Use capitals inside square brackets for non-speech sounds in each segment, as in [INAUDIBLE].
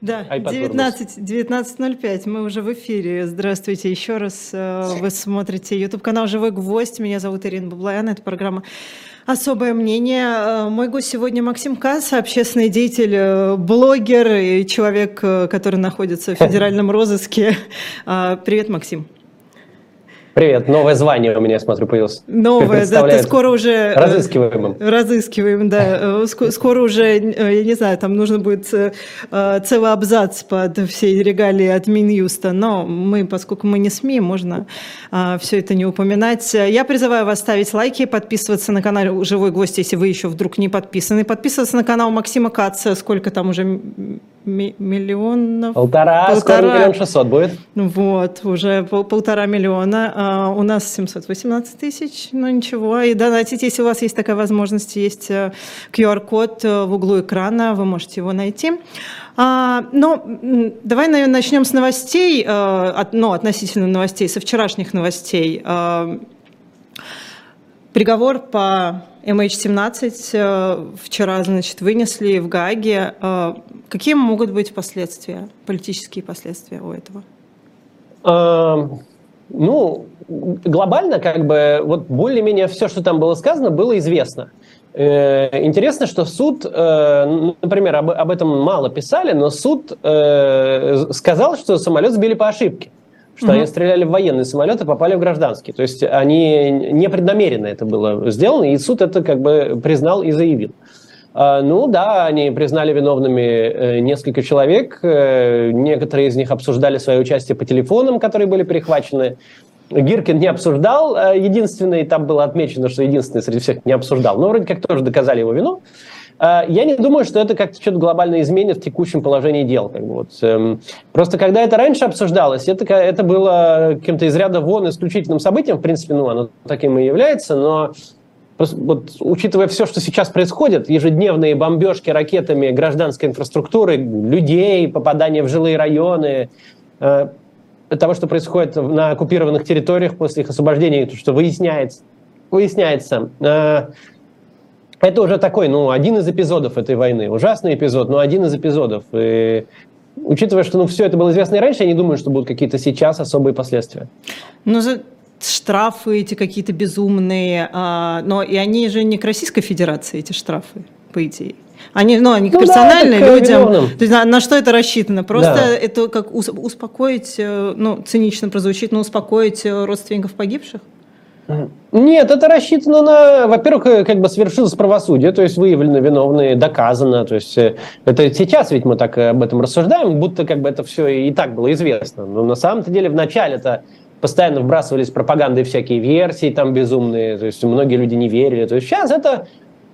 Да, 19.05, 19 мы уже в эфире. Здравствуйте еще раз. Э, вы смотрите YouTube-канал «Живой гвоздь». Меня зовут Ирина Баблоян. Это программа «Особое мнение». Э, мой гость сегодня Максим Касс, общественный деятель, э, блогер и человек, который находится в [LAUGHS] федеральном розыске. Привет, Максим. Привет, новое звание у меня, я смотрю, появилось. Новое, да, ты скоро уже... Э, Разыскиваемым. Разыскиваем, да. Э, скоро уже, э, я не знаю, там нужно будет целый абзац под все регалии от Минюста, но мы, поскольку мы не СМИ, можно все это не упоминать. Я призываю вас ставить лайки, подписываться на канал «Живой гость», если вы еще вдруг не подписаны, подписываться на канал Максима Каца, сколько там уже миллионов. Полтора, полтора, скоро миллион шестьсот будет. Вот, уже пол, полтора миллиона. А у нас 718 тысяч, ну ничего. И донатить, если у вас есть такая возможность, есть QR-код э, э, в углу экрана, вы можете его найти. А, но давай, наверное, начнем с новостей, э, от, ну, относительно новостей, со вчерашних новостей. А, приговор по MH17 э, вчера, значит, вынесли в Гааге. Э, какие могут быть последствия, политические последствия у этого? Эм, ну, глобально, как бы, вот более-менее все, что там было сказано, было известно. Э, интересно, что суд, например, об, об этом мало писали, но суд сказал, что самолет сбили по ошибке что mm-hmm. они стреляли в военные самолеты, попали в гражданские. То есть они непреднамеренно это было сделано, и суд это как бы признал и заявил. А, ну да, они признали виновными э, несколько человек. Э, некоторые из них обсуждали свое участие по телефонам, которые были перехвачены. Гиркин не обсуждал, э, единственный, там было отмечено, что единственный среди всех не обсуждал. Но вроде как тоже доказали его вину. А, я не думаю, что это как-то что-то глобально изменит в текущем положении дел. Как бы вот. Эм, просто когда это раньше обсуждалось, это, это было каким-то из ряда вон исключительным событием. В принципе, ну, оно таким и является, но вот, учитывая все, что сейчас происходит, ежедневные бомбежки ракетами гражданской инфраструктуры, людей, попадание в жилые районы, э, того, что происходит на оккупированных территориях после их освобождения, то, что выясняется, выясняется э, это уже такой, ну, один из эпизодов этой войны. Ужасный эпизод, но один из эпизодов. И учитывая, что ну, все это было известно и раньше, я не думаю, что будут какие-то сейчас особые последствия. Ну, за штрафы эти какие-то безумные, а, но и они же не к Российской Федерации, эти штрафы, по идее. Они, ну, они ну, персональные да, людям. То есть на, на что это рассчитано? Просто да. это как успокоить, э, ну, цинично прозвучит, но успокоить э, родственников погибших? Нет, это рассчитано на, во-первых, э, как бы свершилось правосудие, то есть выявлены виновные, доказано, то есть э, это сейчас ведь мы так э, об этом рассуждаем, будто как бы это все и так было известно, но на самом-то деле в начале это постоянно вбрасывались пропагандой всякие версии там безумные, то есть многие люди не верили, то есть сейчас это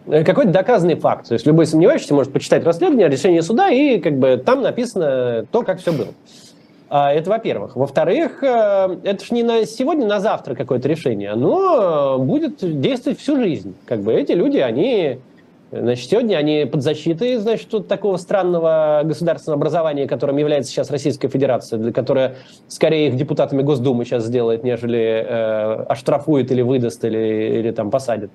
какой-то доказанный факт, то есть любой сомневающийся может почитать расследование, решение суда и как бы там написано то, как все было. А, это во-первых. Во-вторых, э, это же не на сегодня, на завтра какое-то решение. Оно будет действовать всю жизнь. Как бы эти люди, они Значит, сегодня они под защитой, значит, вот такого странного государственного образования, которым является сейчас Российская Федерация, для которой скорее их депутатами Госдумы сейчас сделает, нежели э, оштрафует или выдаст, или, или там посадит.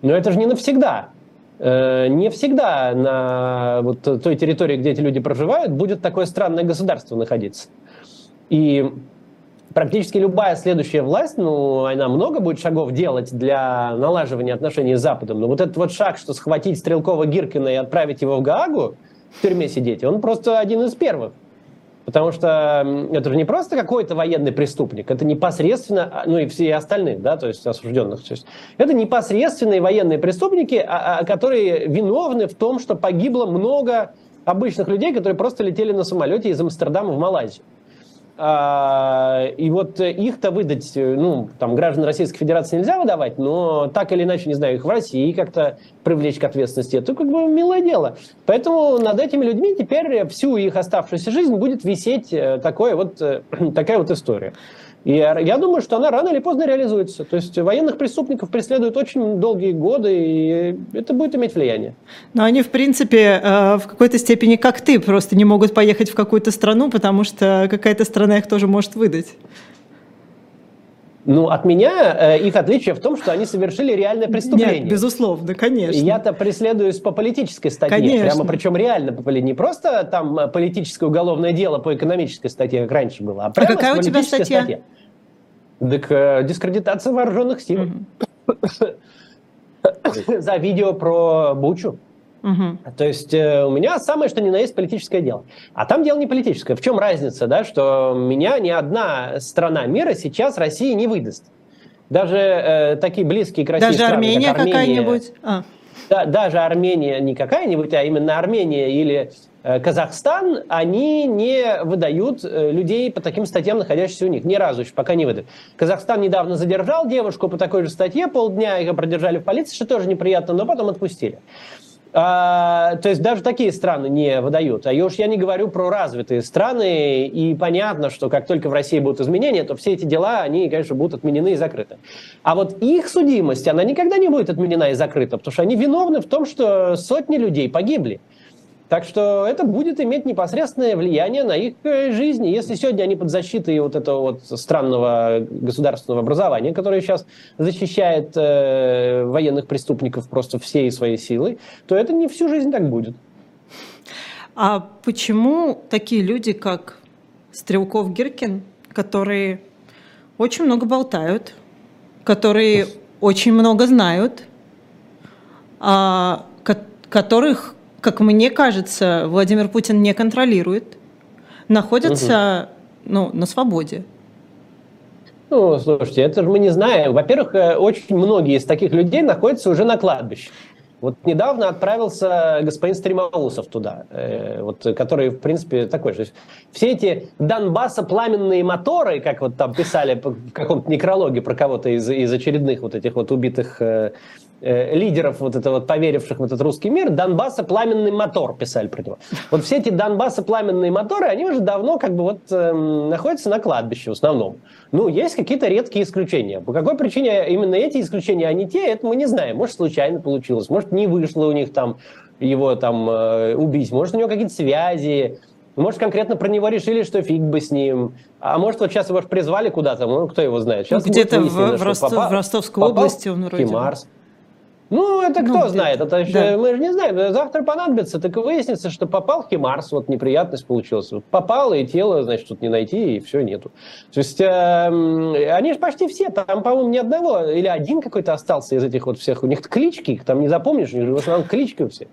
Но это же не навсегда. Э, не всегда на вот той территории, где эти люди проживают, будет такое странное государство находиться. И практически любая следующая власть, ну, она много будет шагов делать для налаживания отношений с Западом, но вот этот вот шаг, что схватить Стрелкова Гиркина и отправить его в Гаагу, в тюрьме сидеть, он просто один из первых. Потому что это же не просто какой-то военный преступник, это непосредственно, а, ну и все остальные, да, то есть осужденных. То есть это непосредственные военные преступники, а, а, которые виновны в том, что погибло много обычных людей, которые просто летели на самолете из Амстердама в Малайзию. А, и вот их-то выдать, ну, там, граждан Российской Федерации нельзя выдавать, но так или иначе, не знаю, их в России как-то привлечь к ответственности, это как бы милое дело. Поэтому над этими людьми теперь всю их оставшуюся жизнь будет висеть э, такое вот, э, [CLEARS THROAT] такая вот история. И я думаю, что она рано или поздно реализуется. То есть военных преступников преследуют очень долгие годы, и это будет иметь влияние. Но они, в принципе, э, в какой-то степени, как ты, просто не могут поехать в какую-то страну, потому что какая-то страна их тоже может выдать. Ну, от меня э, их отличие в том, что они совершили реальное преступление. Нет, безусловно, конечно. Я-то преследуюсь по политической статье. Конечно. Прямо причем реально по не просто там э, политическое уголовное дело по экономической статье, как раньше было, а прямо а какая у тебя статья? статья. Так э, дискредитация вооруженных сил. [COUGHS] За видео про Бучу. Угу. То есть э, у меня самое что ни на есть политическое дело. А там дело не политическое. В чем разница, да, что меня ни одна страна мира сейчас России не выдаст. Даже э, такие близкие к России Даже страны, Армения как Армения, какая-нибудь? А. Да, даже Армения не какая-нибудь, а именно Армения или э, Казахстан, они не выдают э, людей по таким статьям, находящихся у них. Ни разу еще пока не выдают. Казахстан недавно задержал девушку по такой же статье, полдня ее продержали в полиции, что тоже неприятно, но потом отпустили. А, то есть даже такие страны не выдают. А уж я не говорю про развитые страны, и понятно, что как только в России будут изменения, то все эти дела, они, конечно, будут отменены и закрыты. А вот их судимость, она никогда не будет отменена и закрыта, потому что они виновны в том, что сотни людей погибли. Так что это будет иметь непосредственное влияние на их э, жизнь. Если сегодня они под защитой вот этого вот странного государственного образования, которое сейчас защищает э, военных преступников просто всей своей силой, то это не всю жизнь так будет. А почему такие люди, как Стрелков Гиркин, которые очень много болтают, которые очень много знают, а, которых как мне кажется, Владимир Путин не контролирует, находятся угу. ну, на свободе. Ну, слушайте, это же мы не знаем. Во-первых, э, очень многие из таких людей находятся уже на кладбище. Вот недавно отправился господин Стримаусов туда, э, вот, который, в принципе, такой же. Все эти Донбасса пламенные моторы, как вот там писали в каком-то некрологе про кого-то из, из очередных вот этих вот убитых э, э, лидеров вот этого поверивших в этот русский мир, Донбасса пламенный мотор писали про него. Вот все эти Донбасса пламенные моторы, они уже давно как бы вот э, находятся на кладбище в основном. Ну, есть какие-то редкие исключения. По какой причине именно эти исключения, а не те, это мы не знаем. Может, случайно получилось, может, не вышло у них там его там э, убить, может, у него какие-то связи, может, конкретно про него решили, что фиг бы с ним. А может, вот сейчас его призвали куда-то, ну, кто его знает. Сейчас Где-то в, в, Ростов, попал, в Ростовской области он вроде. Марс. Ну, это кто ну, знает, это еще, да. мы же не знаем, завтра понадобится, так и выяснится, что попал в Химарс, вот неприятность получилась. Попало, и тело, значит, тут не найти, и все, нету. То есть э, они же почти все, там, по-моему, ни одного, или один какой-то остался из этих вот всех, у них клички, их там не запомнишь, у них в основном клички у всех.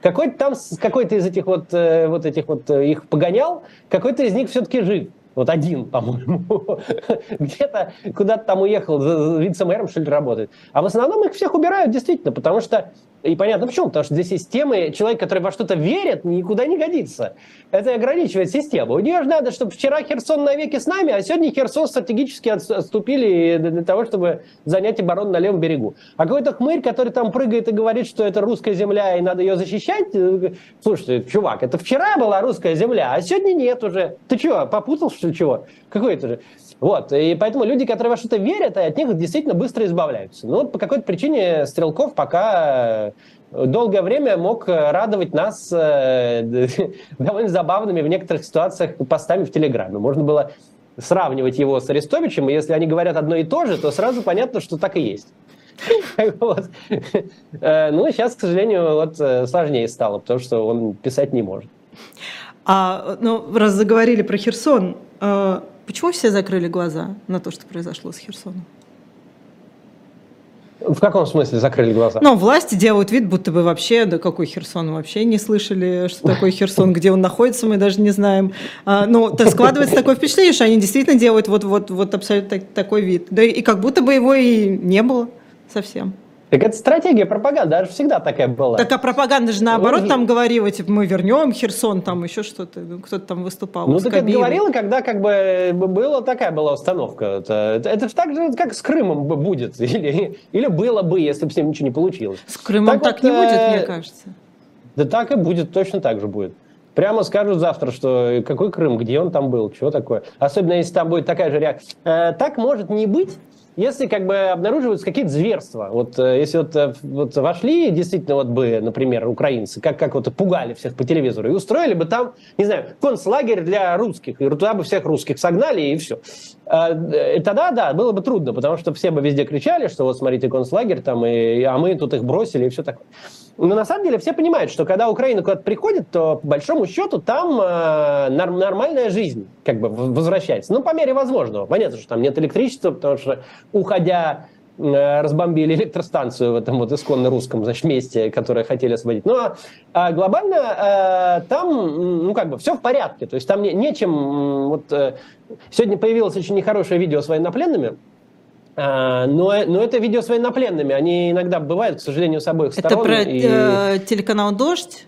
Какой-то там, какой-то из этих вот, э, вот этих вот э, их погонял, какой-то из них все-таки жив. Вот один, по-моему, [LAUGHS] где-то куда-то там уехал, вице-мэром, что ли, работает. А в основном их всех убирают, действительно, потому что и понятно почему, потому что здесь системы, человек, который во что-то верит, никуда не годится. Это ограничивает систему. У нее же надо, чтобы вчера Херсон навеки с нами, а сегодня Херсон стратегически отступили для того, чтобы занять оборону на левом берегу. А какой-то хмырь, который там прыгает и говорит, что это русская земля и надо ее защищать, э, слушайте, чувак, это вчера была русская земля, а сегодня нет уже. Ты что, попутал, что чего? Какой это же? Вот, и поэтому люди, которые во что-то верят, от них действительно быстро избавляются. Но вот по какой-то причине Стрелков пока долгое время мог радовать нас э, [LAUGHS] довольно забавными в некоторых ситуациях постами в Телеграме. Можно было сравнивать его с Арестовичем, и если они говорят одно и то же, то сразу понятно, что так и есть. [LAUGHS] Вот. Э, ну, сейчас, к сожалению, вот сложнее стало, потому что он писать не может. А, ну, раз заговорили про Херсон, Почему все закрыли глаза на то, что произошло с Херсоном? В каком смысле закрыли глаза? Ну, власти делают вид, будто бы вообще, да какой Херсон, вообще не слышали, что такое Херсон, где он находится, мы даже не знаем. А, ну, то складывается такое впечатление, что они действительно делают вот, вот, вот абсолютно такой вид. Да и как будто бы его и не было совсем. Так это стратегия пропаганды, даже всегда такая была. Так а пропаганда же наоборот там говорила, типа, мы вернем Херсон, там еще что-то, ну, кто-то там выступал. Ну, так это говорила, когда как бы была такая была установка. Это, это, так же, как с Крымом будет, [LAUGHS] или, или было бы, если бы с ним ничего не получилось. С Крымом так, так вот, не будет, э, мне кажется. Да так и будет, точно так же будет. Прямо скажут завтра, что какой Крым, где он там был, что такое. Особенно если там будет такая же реакция. Э, так может не быть, если как бы обнаруживаются какие-то зверства, вот если вот, вот вошли действительно вот бы, например, украинцы, как, как вот пугали всех по телевизору, и устроили бы там, не знаю, концлагерь для русских, и туда бы всех русских согнали, и все. И тогда, да, было бы трудно, потому что все бы везде кричали, что вот смотрите концлагерь, там, и, а мы тут их бросили, и все такое. Но на самом деле все понимают, что когда Украина куда-то приходит, то по большому счету там э, нормальная жизнь как бы возвращается. Ну, по мере возможного. Понятно, что там нет электричества, потому что, уходя э, разбомбили электростанцию в этом вот исконно русском значит, месте, которое хотели освободить. Но а глобально э, там, ну, как бы, все в порядке. То есть там не, нечем... Вот, э, сегодня появилось очень нехорошее видео с военнопленными, а, но, но это видео с военнопленными. Они иногда бывают, к сожалению, с обоих это сторон. Это про и... э, телеканал «Дождь»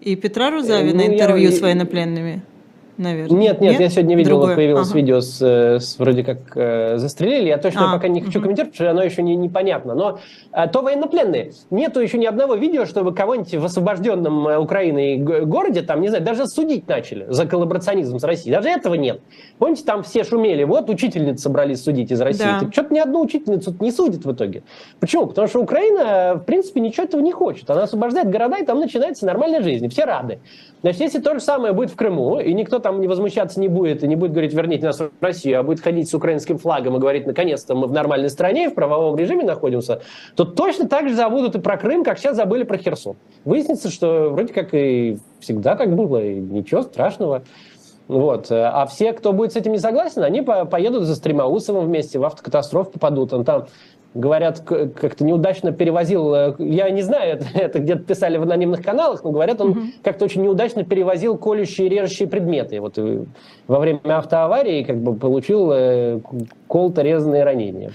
и Петра Рузавина ну, интервью я... с военнопленными? Наверное. Нет, нет, нет? я сегодня видел, Другое. появилось ага. видео с, с вроде как э, застрелили. Я точно а, пока не хочу угу. комментировать, потому что оно еще не, непонятно. Но э, то военнопленные. Нету еще ни одного видео, чтобы кого-нибудь в освобожденном э, Украиной городе, там, не знаю, даже судить начали за коллаборационизм с Россией. Даже этого нет. Помните, там все шумели. Вот учительницы собрались судить из России. Да. Что-то ни одну учительницу не судит в итоге. Почему? Потому что Украина, в принципе, ничего этого не хочет. Она освобождает города, и там начинается нормальная жизнь. Все рады. Значит, если то же самое будет в Крыму, и никто там не возмущаться не будет, и не будет говорить, верните нас в Россию, а будет ходить с украинским флагом и говорить, наконец-то мы в нормальной стране, в правовом режиме находимся, то точно так же забудут и про Крым, как сейчас забыли про Херсон. Выяснится, что вроде как и всегда так было, и ничего страшного. Вот. А все, кто будет с этим не согласен, они поедут за Стремоусовым вместе, в автокатастрофу попадут. Он там говорят, как-то неудачно перевозил, э, я не знаю, [LAUGHS] это, это где-то писали в анонимных каналах, но говорят, он mm-hmm. как-то очень неудачно перевозил колющие и режущие предметы. Вот э, во время автоаварии как бы получил э, кол-то резанные ранения.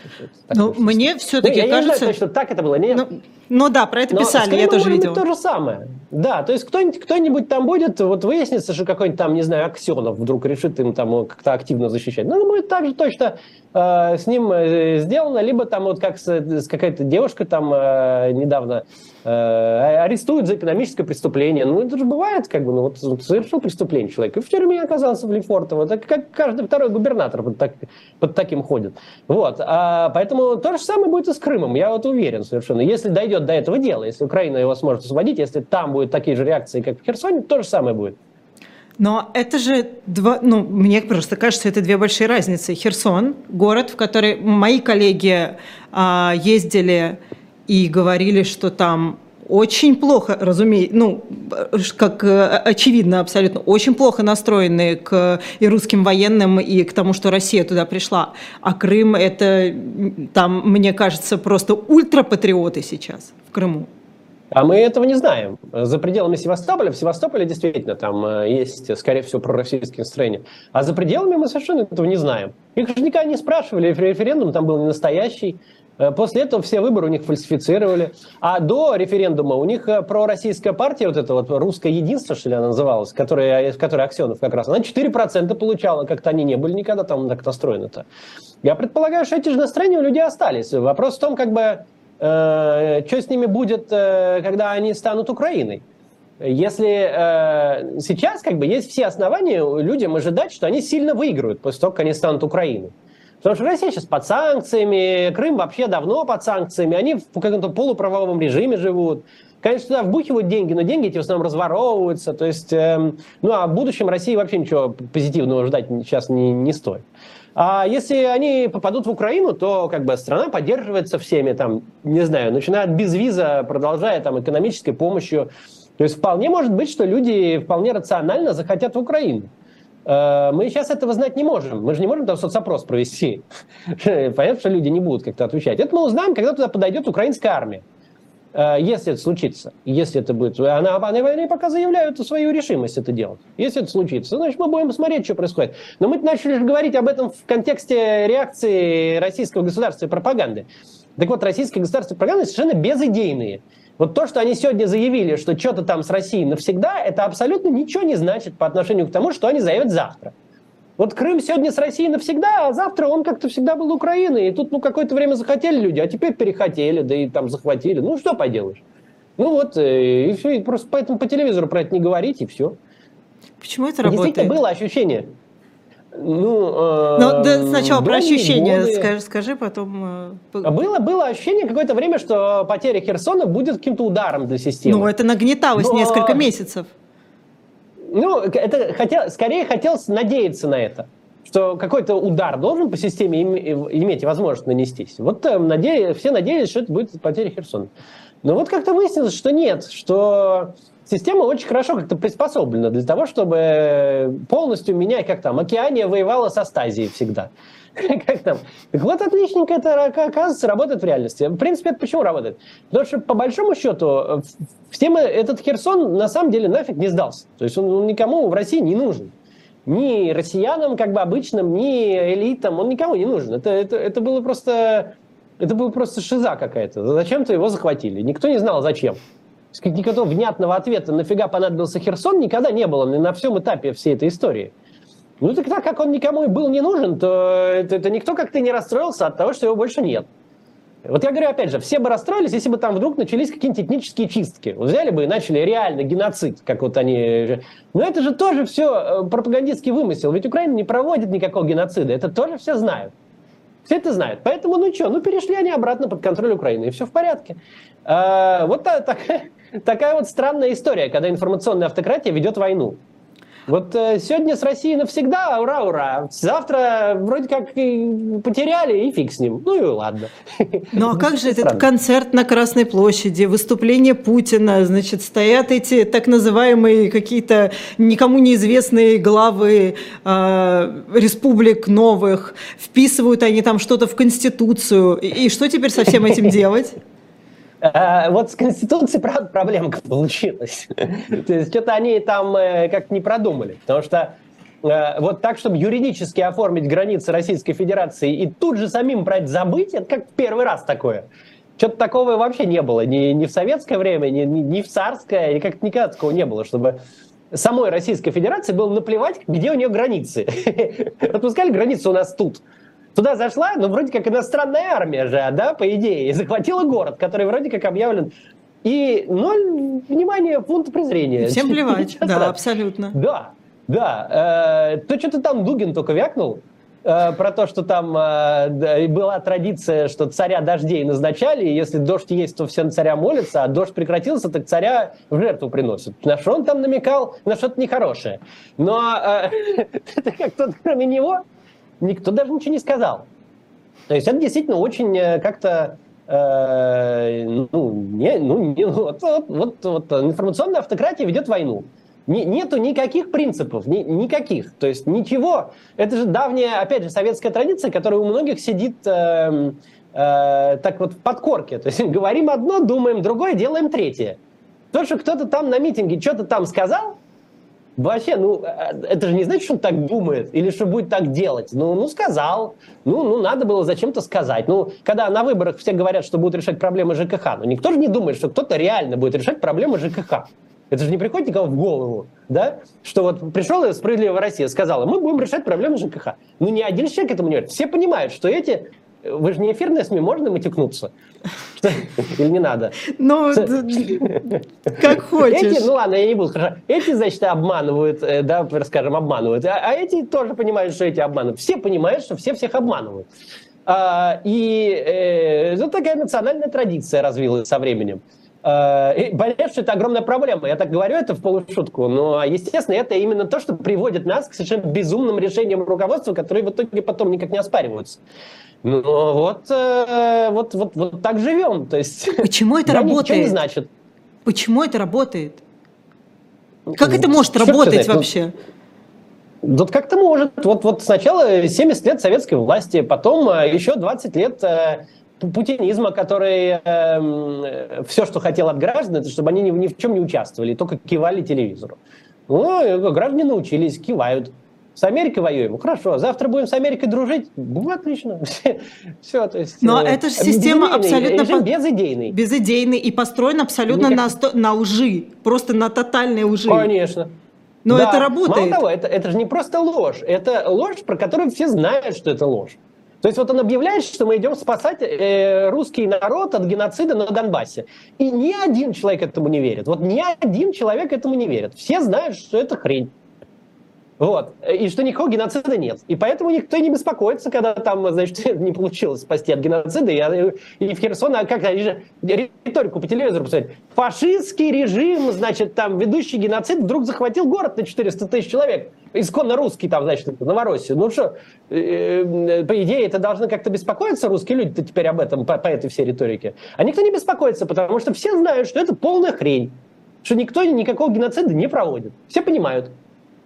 Ну, мне все-таки ну, кажется... Я не знаю, что так это было. Нет. Ну, ну да, про это Но, писали, я тоже видел. то же самое. Да, то есть кто-нибудь, кто-нибудь там будет, вот выяснится, что какой-нибудь там, не знаю, Аксенов вдруг решит им там как-то активно защищать. Ну, будет так же точно э, с ним э, сделано, либо там вот как с, с какая-то девушка там э, недавно э, арестуют за экономическое преступление. Ну, это же бывает, как бы, ну, вот совершил преступление человек, и в тюрьме оказался в Лефортово. Это как каждый второй губернатор под, так, под таким ходит. Вот, а, поэтому то же самое будет и с Крымом, я вот уверен совершенно. Если дойдет до этого дела, если Украина его сможет освободить, если там будут такие же реакции, как в Херсоне, то же самое будет. Но это же два, ну, мне просто кажется, это две большие разницы. Херсон, город, в который мои коллеги а, ездили и говорили, что там очень плохо, разумеется, ну, как э, очевидно абсолютно, очень плохо настроены к и русским военным, и к тому, что Россия туда пришла. А Крым – это, там, мне кажется, просто ультрапатриоты сейчас в Крыму. А мы этого не знаем. За пределами Севастополя, в Севастополе действительно там э, есть, скорее всего, пророссийские настроения. А за пределами мы совершенно этого не знаем. Их же никогда не спрашивали, референдум там был не настоящий. Э, после этого все выборы у них фальсифицировали. А до референдума у них э, пророссийская партия, вот эта вот русское единство, что ли она называлась, которая, которая Аксенов как раз, она 4% получала, как-то они не были никогда там так настроены-то. Я предполагаю, что эти же настроения у людей остались. Вопрос в том, как бы, что с ними будет, э, когда они станут Украиной. Если э, сейчас как бы есть все основания людям ожидать, что они сильно выиграют после того, как они станут Украиной. Потому что Россия сейчас под санкциями, Крым вообще давно под санкциями, они в каком-то полуправовом режиме живут. Конечно, туда вбухивают деньги, но деньги эти в основном разворовываются. То есть, э, ну, а в будущем России вообще ничего позитивного ждать сейчас не, не стоит. А если они попадут в Украину, то как бы страна поддерживается всеми, там, не знаю, начиная от безвиза, продолжая там экономической помощью. То есть вполне может быть, что люди вполне рационально захотят в Украину. Э, мы сейчас этого знать не можем. Мы же не можем там соцопрос провести. [LAUGHS] Понятно, что люди не будут как-то отвечать. Это мы узнаем, когда туда подойдет украинская армия. Э, если это случится, если это будет, она, они пока заявляют свою решимость это делать. Если это случится, значит, мы будем смотреть, что происходит. Но мы начали говорить об этом в контексте реакции российского государства и пропаганды. Так вот, российская государственная пропаганда совершенно безыдейные. Вот то, что они сегодня заявили, что что-то там с Россией навсегда, это абсолютно ничего не значит по отношению к тому, что они заявят завтра. Вот Крым сегодня с Россией навсегда, а завтра он как-то всегда был Украиной. И тут ну какое-то время захотели люди, а теперь перехотели, да и там захватили. Ну что поделаешь? Ну вот, э, и все, и просто поэтому по телевизору про это не говорить, и все. Почему это работает? Действительно было ощущение. Ну, э, ну да, сначала про ощущения годы... скажи, скажи, потом... Э, а было, было ощущение какое-то время, что потеря Херсона будет каким-то ударом для системы. Ну, это нагнеталось Но... несколько месяцев. Ну, это хотел, скорее хотелось надеяться на это что какой-то удар должен по системе иметь возможность нанестись. Вот э, наде... все надеялись, что это будет потеря Херсона. Но вот как-то выяснилось, что нет, что система очень хорошо как-то приспособлена для того, чтобы полностью менять, как там, Океания воевала с Астазией всегда. [LAUGHS] Как там? Так вот, отличненько это, оказывается, работает в реальности. В принципе, это почему работает? Потому что, по большому счету, всем этот Херсон на самом деле нафиг не сдался. То есть он никому в России не нужен. Ни россиянам, как бы обычным, ни элитам, он никому не нужен. Это, это, это было просто... Это было просто шиза какая-то. Зачем-то его захватили. Никто не знал, зачем никакого внятного ответа, нафига понадобился Херсон, никогда не было на всем этапе всей этой истории. Ну так так как он никому и был не нужен, то это, это никто как-то не расстроился от того, что его больше нет. Вот я говорю, опять же, все бы расстроились, если бы там вдруг начались какие-нибудь этнические чистки. Вот взяли бы и начали реально геноцид, как вот они... Но это же тоже все э, пропагандистский вымысел. Ведь Украина не проводит никакого геноцида. Это тоже все знают. Все это знают. Поэтому, ну что, ну перешли они обратно под контроль Украины, и все в порядке. А, вот [LAUGHS] так, такая вот странная история, когда информационная автократия ведет войну. Вот э, сегодня с Россией навсегда, ура, ура. Завтра вроде как и потеряли, и фиг с ним. Ну и ладно. Ну а как же этот концерт на Красной площади, выступление Путина, значит, стоят эти так называемые какие-то никому неизвестные главы э, республик новых, вписывают они там что-то в Конституцию. И, и что теперь со всем этим [LAUGHS] делать? Э, вот с Конституцией, правда, проблемка [LAUGHS] получилась. То есть что-то они там э, как не продумали. Потому что э, вот так, чтобы юридически оформить границы Российской Федерации и тут же самим это забыть, это как первый раз такое. Что-то такого вообще не было. Ни, ни в советское время, ни, ни в царское, ни как никогда такого не было, чтобы самой Российской Федерации было наплевать, где у нее границы. [LAUGHS] Отпускали границы у нас тут туда зашла, ну, вроде как иностранная армия же, да, по идее, и захватила город, который вроде как объявлен и ноль внимания, фунт презрения. Всем [LAUGHS] плевать, да, абсолютно. Да, да. Э, то что-то там Дугин только вякнул, э, про то, что там э, была традиция, что царя дождей назначали, и если дождь есть, то все на царя молятся, а дождь прекратился, так царя в жертву приносят. На что он там намекал? На что-то нехорошее. Но [LAUGHS] это как кто-то кроме него никто даже ничего не сказал. То есть это действительно очень э, как-то э, ну, не, ну, не, вот, вот, вот, вот информационная автократия ведет войну. Не, нету никаких принципов, ни, никаких. То есть ничего. Это же давняя, опять же, советская традиция, которая у многих сидит э, э, так вот в подкорке. То есть [LAUGHS] говорим одно, думаем другое, делаем третье. То, что кто-то там на митинге что-то там сказал, Вообще, ну, э, это же не значит, что он так думает или что будет так делать. Ну, ну сказал. Ну, ну, надо было зачем-то сказать. Ну, когда на выборах все говорят, что будут решать проблемы ЖКХ, ну, никто же не думает, что кто-то реально будет решать проблемы ЖКХ. Это же не приходит никого в голову, да? Что вот пришел «Справедливая Россия», сказала, мы будем решать проблемы ЖКХ. Ну, ни один человек этому не верит. Все понимают, что эти вы же не эфирные СМИ, можно матюкнуться? Или не надо? Ну, как хочешь. Эти, ну ладно, я не буду. Хорошо. Эти, значит, обманывают, э, да, скажем, обманывают. А, а эти тоже понимают, что эти обманывают. Все понимают, что все всех обманывают. А, и э, ну, такая национальная традиция развилась со временем. Понятно, что это огромная проблема. Я так говорю это в полушутку, но, естественно, это именно то, что приводит нас к совершенно безумным решениям руководства, которые в итоге потом никак не оспариваются. Ну вот, э, вот, вот, вот так живем. То есть, Почему это [LAUGHS] работает? не значит. Почему это работает? Как это может Черт работать ну, вообще? Вот как-то может. Вот, вот сначала 70 лет советской власти, потом э, еще 20 лет э, путинизма, который э, все, что хотел от граждан, это чтобы они ни, ни в чем не участвовали, только кивали телевизору. Ну, граждане научились, кивают. С Америкой воюем? Хорошо. Завтра будем с Америкой дружить? Ну, отлично. [LAUGHS] Все, то есть... Но э, это же система абсолютно... Режим безидейный. Безидейный и построен абсолютно на, на лжи. Просто на тотальной лжи. Конечно. Но да. это работает. Мало того, это, это же не просто ложь. Это ложь, про которую все знают, что это ложь. То есть вот он объявляет, что мы идем спасать э, русский народ от геноцида на Донбассе. И ни один человек этому не верит. Вот ни один человек этому не верит. Все знают, что это хрень. Вот. И что никакого геноцида нет. И поэтому никто не беспокоится, когда там, значит, [LAUGHS] не получилось спасти от геноцида. И, и в Херсон, а как они же риторику по телевизору посмотреть. Фашистский режим, значит, там ведущий геноцид вдруг захватил город на 400 тысяч человек. Исконно русский там, значит, Новороссию. Ну что, э, э, по идее, это должны как-то беспокоиться русские люди теперь об этом, по, по этой всей риторике. А никто не беспокоится, потому что все знают, что это полная хрень. Что никто никакого геноцида не проводит. Все понимают.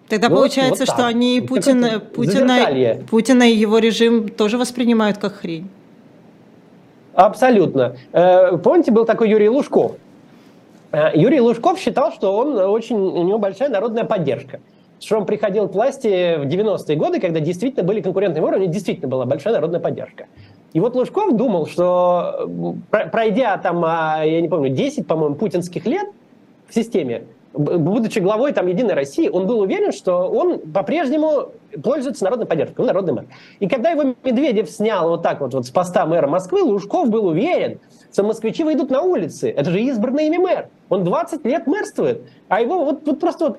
Тогда вот, получается, вот что они Путина, Путина, Путина и его режим тоже воспринимают как хрень. Абсолютно. Э, помните, был такой Юрий Лужков. Юрий Лужков считал, что он очень, у него большая народная поддержка. Он приходил к власти в 90-е годы, когда действительно были конкурентные выборы, у него действительно была большая народная поддержка. И вот Лужков думал, что пройдя там, а, я не помню, 10, по-моему, путинских лет в системе, будучи главой там Единой России, он был уверен, что он по-прежнему пользуется народной поддержкой, он народный мэр. И когда его Медведев снял вот так вот, вот с поста мэра Москвы, Лужков был уверен, что москвичи выйдут на улицы. Это же избранный ими мэр. Он 20 лет мэрствует, а его вот, вот просто вот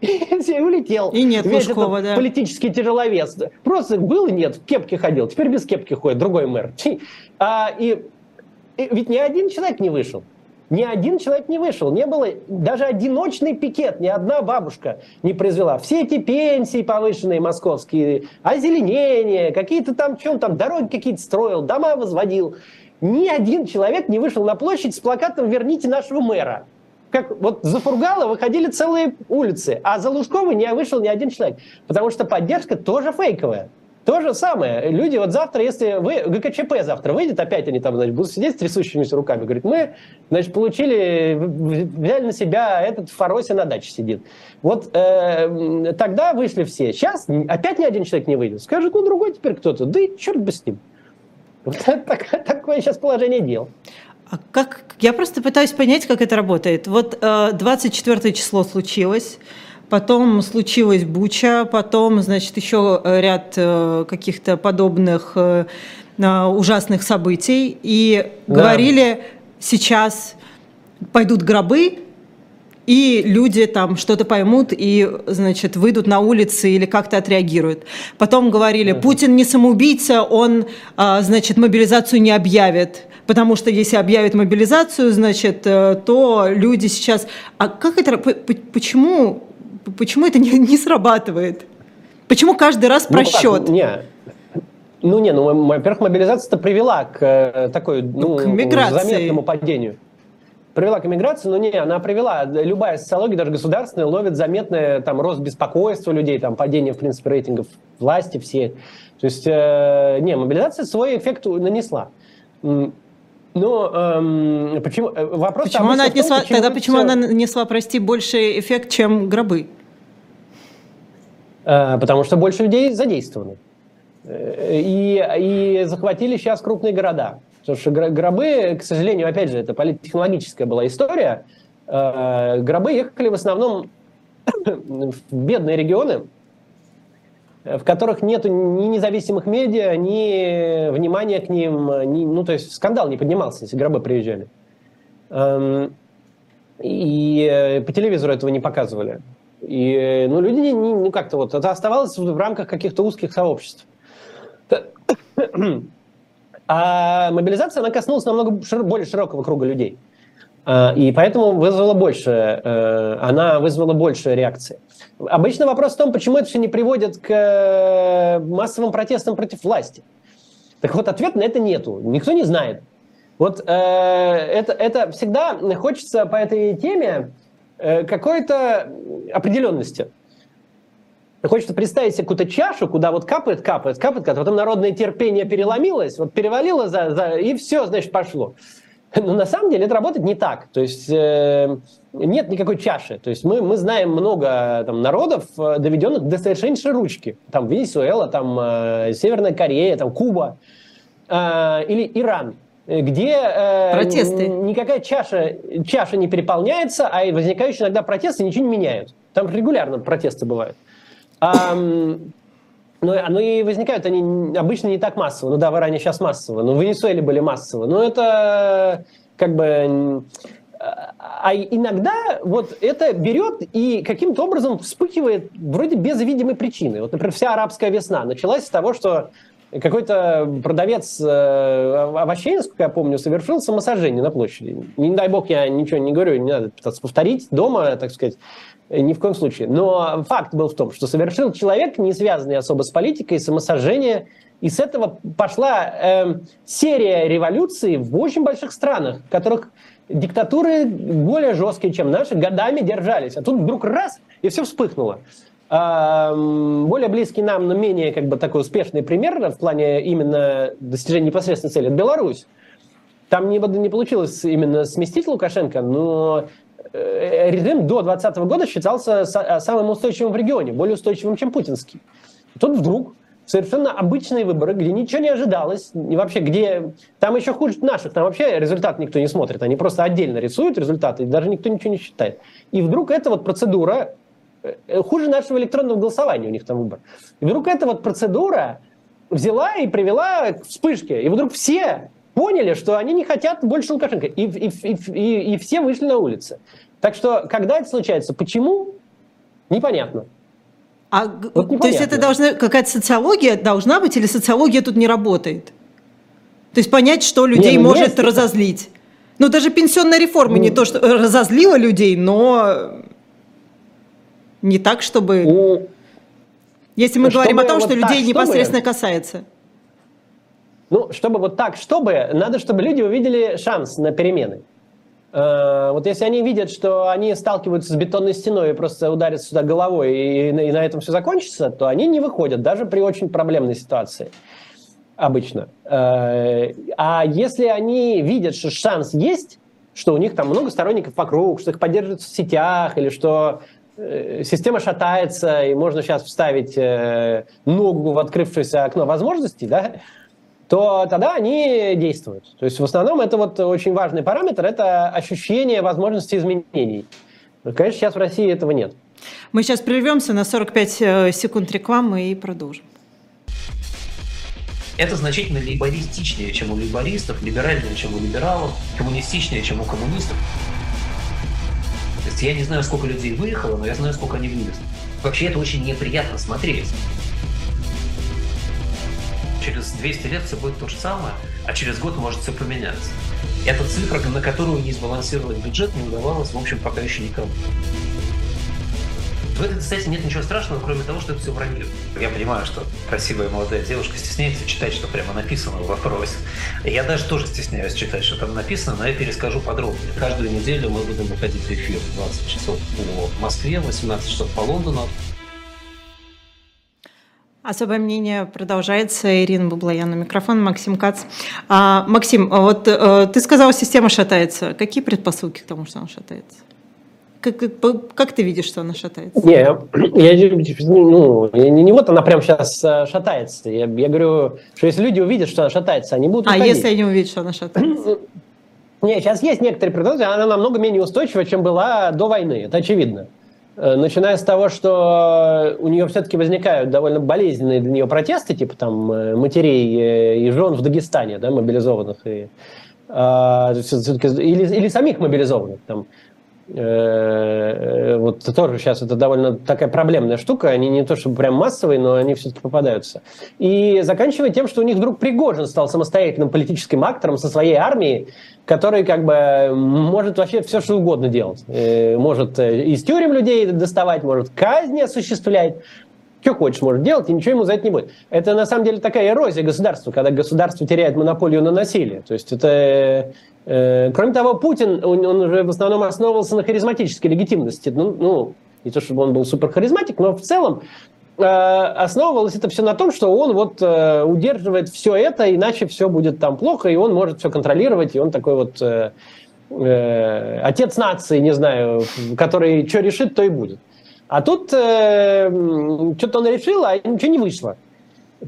[LAUGHS] улетел. И нет Весь Лужкова, да. политический тяжеловес. Просто был и нет, в кепке ходил. Теперь без кепки ходит другой мэр. [LAUGHS] А, и, и ведь ни один человек не вышел. Ни один человек не вышел, не было даже одиночный пикет, ни одна бабушка не произвела. Все эти пенсии повышенные московские, озеленение, какие-то там, чем там, дороги какие-то строил, дома возводил. Ни один человек не вышел на площадь с плакатом «Верните нашего мэра». Как вот за Фургала выходили целые улицы, а за Лужкова не вышел ни один человек. Потому что поддержка тоже фейковая. То же самое. Люди вот завтра, если вы, ГКЧП завтра выйдет, опять они там, значит, будут сидеть с трясущимися руками, говорит, мы, значит, получили, взяли на себя, этот в Фаросе на даче сидит. Вот э, тогда вышли все. Сейчас опять ни один человек не выйдет. Скажет, ну, другой теперь кто-то. Да и черт бы с ним. [LAUGHS] Вот так, такое сейчас положение дел. А как? Я просто пытаюсь понять, как это работает. Вот э, 24 число случилось потом случилась Буча, потом, значит, еще ряд э, каких-то подобных э, ужасных событий, и да. говорили, сейчас пойдут гробы, и люди там что-то поймут и, значит, выйдут на улицы или как-то отреагируют. Потом говорили, Путин не самоубийца, он, значит, мобилизацию не объявит, потому что если объявит мобилизацию, значит, э, то люди сейчас... А как это... Почему Почему это не, не срабатывает? Почему каждый раз просчет? Ну, не, ну не, ну, во-первых, мобилизация-то привела к э, такой, ну, к миграции. заметному падению. Привела к миграции, но не, она привела, любая социология, даже государственная, ловит заметный там рост беспокойства людей, там падение, в принципе, рейтингов власти все. То есть, э, не, мобилизация свой эффект нанесла. Но эм, почему э, вопрос почему она отнесла, том, почему тогда почему все... она нанесла, прости, больше эффект, чем гробы? Э, потому что больше людей задействованы. Э, и, и захватили сейчас крупные города. Потому что гробы, к сожалению, опять же, это политтехнологическая была история. Э, гробы ехали в основном [COUGHS] в бедные регионы, в которых нет ни независимых медиа, ни внимания к ним, ни, ну, то есть скандал не поднимался, если гробы приезжали. Эм, и по телевизору этого не показывали. И ну, люди не, ну, как-то вот это оставалось в рамках каких-то узких сообществ. [COUGHS] А мобилизация, она коснулась намного шир, более широкого круга людей. А, и поэтому вызвала больше, э, она вызвала больше реакции. Обычно вопрос в том, почему это все не приводит к э, массовым протестам против власти. Так вот, ответ на это нету. Никто не знает. Вот э, это, это всегда хочется по этой теме Э, какой-то определенности. Хочется представить себе какую-то чашу, куда вот капает, капает, капает, а потом народное терпение переломилось, вот перевалило за, за и все, значит, пошло. [LAUGHS] Но на самом деле это работает не так. То есть э, нет никакой чаши. То есть мы, мы знаем много там, народов, э, доведенных до совершеннейшей ручки. Там Венесуэла, там э, Северная Корея, там Куба э, или Иран где э, Протесты. никакая чаша, чаша не переполняется, а возникающие иногда протесты ничего не меняют. Там регулярно протесты бывают. А, но, но и возникают они обычно не так массово. Ну да, в Иране сейчас массово, но в Венесуэле были массово. Но это как бы... а иногда вот это берет и каким-то образом вспыхивает вроде без видимой причины. Вот, например, вся арабская весна началась с того, что какой-то продавец э, овощей, насколько я помню, совершил самосожжение на площади. Не дай бог, я ничего не говорю, не надо пытаться повторить дома, так сказать, ни в коем случае. Но факт был в том, что совершил человек, не связанный особо с политикой, самосожжение, и с этого пошла э, серия революций в очень больших странах, в которых диктатуры более жесткие, чем наши, годами держались. А тут вдруг раз, и все вспыхнуло. Более близкий нам, но менее как бы такой успешный пример в плане именно достижения непосредственной цели – Беларусь. Там не, не получилось именно сместить Лукашенко, но э, режим до 2020 года считался самым устойчивым в регионе, более устойчивым, чем путинский. Тут вдруг совершенно обычные выборы, где ничего не ожидалось, и вообще где... Там еще хуже наших, там вообще результат никто не смотрит, они просто отдельно рисуют результаты, и даже никто ничего не считает. И вдруг эта вот процедура Э, хуже нашего электронного голосования у них там выбор. И вдруг эта вот процедура взяла и привела к вспышке. И вдруг все поняли, что они не хотят больше Лукашенко. И, и, и, и, и все вышли на улицы. Так что, когда это случается, почему, непонятно. А вот то есть это должна какая-то социология должна быть или социология тут не работает? То есть понять, что людей не, ну, может есть... разозлить. Ну даже пенсионная реформа ну, не то, что разозлила людей, но не так, чтобы... Ну, Если мы говорим о том, что людей так, непосредственно чтобы... касается. Ну, чтобы вот так, чтобы, надо, чтобы люди увидели шанс на перемены. Э, вот если они видят, что они сталкиваются с бетонной стеной и просто ударятся сюда головой, и, и на этом все закончится, то они не выходят, даже при очень проблемной ситуации обычно. Э, а если они видят, что шанс есть, что у них там много сторонников вокруг, что их поддерживают в сетях, или что Э, система шатается, и можно сейчас вставить ногу в открывшееся окно возможностей, да, то тогда они действуют. То есть в основном это вот очень важный параметр, это ощущение возможности изменений. Но, конечно, сейчас в России этого нет. Мы сейчас прервемся на 45 э, секунд рекламы и продолжим. Это значительно либористичнее, чем у либористов, либеральнее, чем у либералов, коммунистичнее, чем у коммунистов. То есть я не знаю, сколько людей выехало, но я знаю, сколько они вывезли. Вообще это очень неприятно смотреть. Через 200 лет все будет то же самое, а через год может все поменяться. Это цифра, на которую не сбалансировать бюджет не удавалось, в общем, пока еще никому. В этой кстати, нет ничего страшного, кроме того, что это все вранье. Я понимаю, что красивая молодая девушка стесняется читать, что прямо написано в вопросе. Я даже тоже стесняюсь читать, что там написано, но я перескажу подробнее. Каждую неделю мы будем выходить в эфир 20 часов по Москве, 18 часов по Лондону. Особое мнение продолжается. Ирина Баблоян микрофон, Максим Кац. А, Максим, вот э, ты сказал, система шатается. Какие предпосылки к тому, что она шатается? Как, как ты видишь, что она шатается? Не, я, ну, не, не вот она прямо сейчас э, шатается. Я, я говорю, что если люди увидят, что она шатается, они будут А уходить. если они увидят, что она шатается? Не, сейчас есть некоторые предпосылки, она намного менее устойчива, чем была до войны, это очевидно. Э, начиная с того, что у нее все-таки возникают довольно болезненные для нее протесты, типа там э, матерей и жен в Дагестане, да, мобилизованных, и, а, или, или самих мобилизованных. Там, Э, вот тоже сейчас это довольно такая проблемная штука, они не то чтобы прям массовые, но они все-таки попадаются. И заканчивая тем, что у них вдруг Пригожин стал самостоятельным политическим актором со своей армией, который как бы может вообще все что угодно делать. Э, может э, из тюрем людей доставать, может казни осуществлять, что хочешь может делать, и ничего ему за это не будет. Это на самом деле такая эрозия государства, когда государство теряет монополию на насилие. То есть это... Э, кроме того, Путин, он, уже в основном основывался на харизматической легитимности. Ну, ну, не то чтобы он был супер харизматик, но в целом э, основывалось это все на том, что он вот э, удерживает все это, иначе все будет там плохо, и он может все контролировать, и он такой вот э, э, отец нации, не знаю, который что решит, то и будет. А тут э, что-то он решил, а ничего не вышло.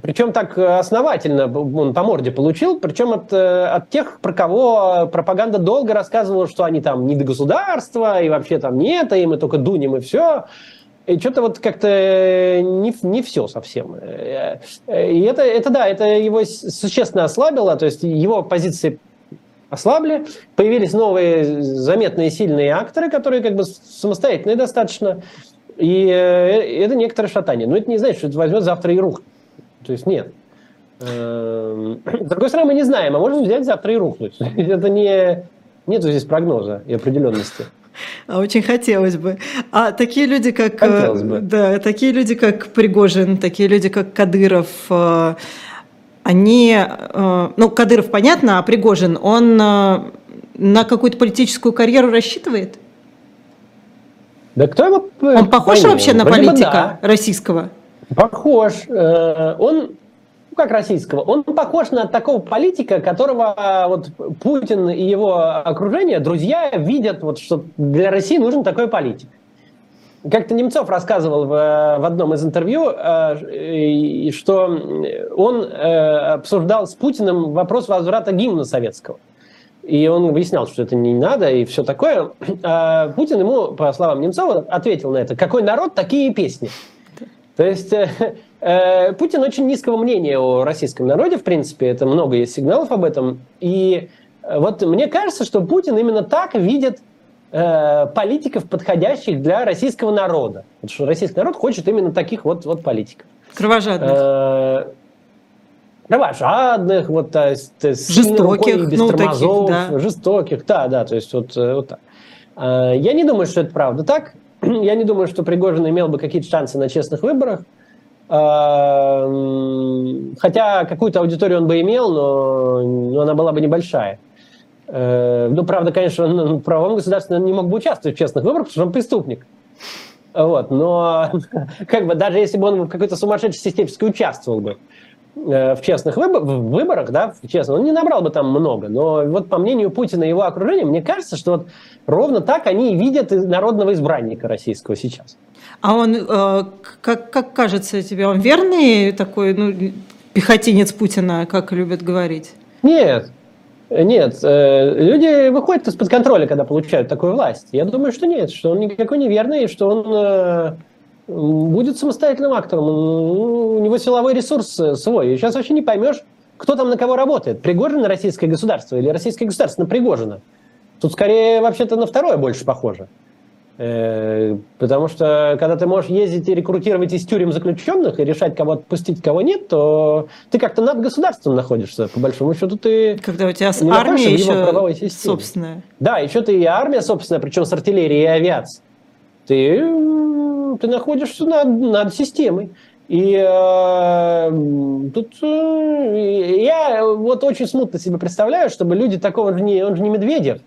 Причем так основательно он по морде получил, причем от, э, от тех, про кого пропаганда долго рассказывала, что они там не до государства, и вообще там нет, и мы только дунем, и все. И что-то вот как-то не, не все совсем. И это, это да, это его существенно ослабило, то есть его позиции ослабли, появились новые заметные сильные акторы, которые как бы самостоятельные достаточно, и э, это некоторое шатание. Но это не значит, что это возьмет завтра и рухнет. То есть нет. Эм, [CLEARS THROAT] с другой стороны, мы не знаем, а можно взять завтра и рухнуть. [LAUGHS] Это не... Нет здесь прогноза и определенности. А очень хотелось бы. А такие люди, как... Э, хотелось бы. Да, такие люди, как Пригожин, такие люди, как Кадыров, э, они... Ну, Кадыров, понятно, а Пригожин, он на какую-то политическую карьеру рассчитывает? Да кто его... Он похож поймет? вообще на Вроде политика да. российского? Похож. Э, он, ну как российского, он похож на такого политика, которого э, вот Путин и его окружение, друзья, видят, вот, что для России нужен такой политик. Как-то Немцов рассказывал в, в одном из интервью, э, что он обсуждал с Путиным вопрос возврата гимна советского. И он выяснял, что это не надо и все такое. [CLEARS THROAT] А Путин ему, по словам Немцова, ответил на это. Какой народ, такие песни. То есть э, [LAUGHS] э, Путин очень низкого мнения о российском народе, в принципе. Это много есть сигналов об этом. И э, вот мне кажется, что Путин именно так видит э, политиков, подходящих для российского народа. Потому что российский народ хочет именно таких вот, вот политиков. Кровожадных. Э, кровожадных, вот, то есть, жестоких, без ну, тормозов, таких, да. жестоких, да, да, то есть вот, э, вот так. А, я не думаю, что это правда так. [CLEARS THROAT] Я не думаю, что Пригожин имел бы какие-то шансы на честных выборах. А, хотя какую-то аудиторию он бы имел, но, но она была бы небольшая. Э, ну, правда, конечно, он в правовом государстве не мог бы участвовать в честных выборах, потому что он преступник. Вот, но [LAUGHS] как бы даже если бы он в какой-то сумасшедшей систематически участвовал бы, Э, в честных выбор, в выборах, да, честно, он не набрал бы там много. Но вот по мнению Путина и его окружения, мне кажется, что вот ровно так они и видят народного избранника российского сейчас. А он, э, как, как кажется тебе, он верный такой, ну, пехотинец Путина, как любят говорить? Нет, нет, э, люди выходят из-под контроля, когда получают такую власть. Я думаю, что нет, что он никакой не верный, что он будет самостоятельным актором. У него силовой ресурс э, свой. И сейчас вообще не поймешь, кто там на кого работает. Пригожин на российское государство или российское государство на Пригожина. Тут скорее вообще-то на второе больше похоже. Э, потому что когда ты можешь ездить и рекрутировать из тюрем заключенных и решать, кого отпустить, кого нет, то ты как-то над государством находишься. По большому счету ты... Когда у тебя армия еще собственная. Да, еще ты и армия собственная, причем с артиллерией и авиацией. Ты ты находишься над, над системой. И э, тут э, я вот очень смутно себе представляю, чтобы люди такого же не, он же не Медведев.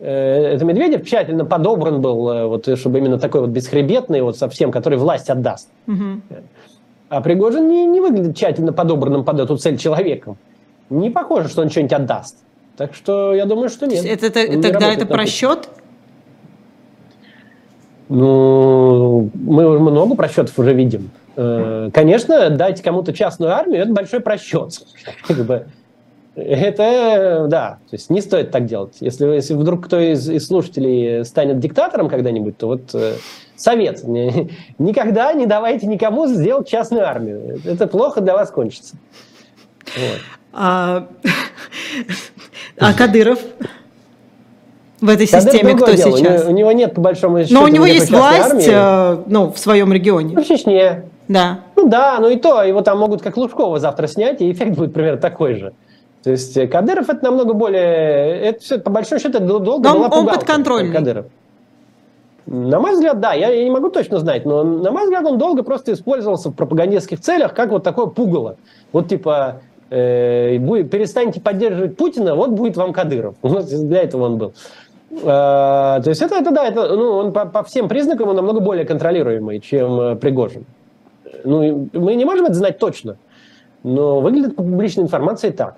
Э, это Медведев тщательно подобран был, э, вот, чтобы именно такой вот бесхребетный, вот совсем, который власть отдаст. Угу. А Пригожин не, не выглядит тщательно подобранным под эту цель человеком. Не похоже, что он что-нибудь отдаст. Так что я думаю, что нет. Это, это, тогда это просчет? Ну, мы много просчетов уже видим. Э, конечно, дать кому-то частную армию – это большой просчет. [LAUGHS] Это, да, то есть не стоит так делать. Если, если вдруг кто из, из слушателей станет диктатором когда-нибудь, то вот э, совет. [LAUGHS] Никогда не давайте никому сделать частную армию. Это плохо для вас кончится. Вот. А, [LAUGHS] а Кадыров? В этой системе кто дело. сейчас? У него, нет, по большому счету, Но у него есть власть э, ну, в своем регионе. Ну, в Чечне. Да. Ну да, ну и то, его там могут как Лужкова завтра снять, и эффект будет примерно такой же. То есть э, Кадыров это намного более... Это все, по большому счету, это долго Но была он, он подконтрольный. Кадыров. На мой взгляд, да, я, я не могу точно знать, но на мой взгляд он долго просто использовался в пропагандистских целях как вот такое пугало. Вот типа, э, перестаньте поддерживать Путина, вот будет вам Кадыров. [LAUGHS] Вот для этого он был. А, то есть это, это да, это, ну, он по, по всем признакам он намного более контролируемый, чем э, Пригожин. Ну, мы не можем это знать точно, но выглядит по публичной информации так.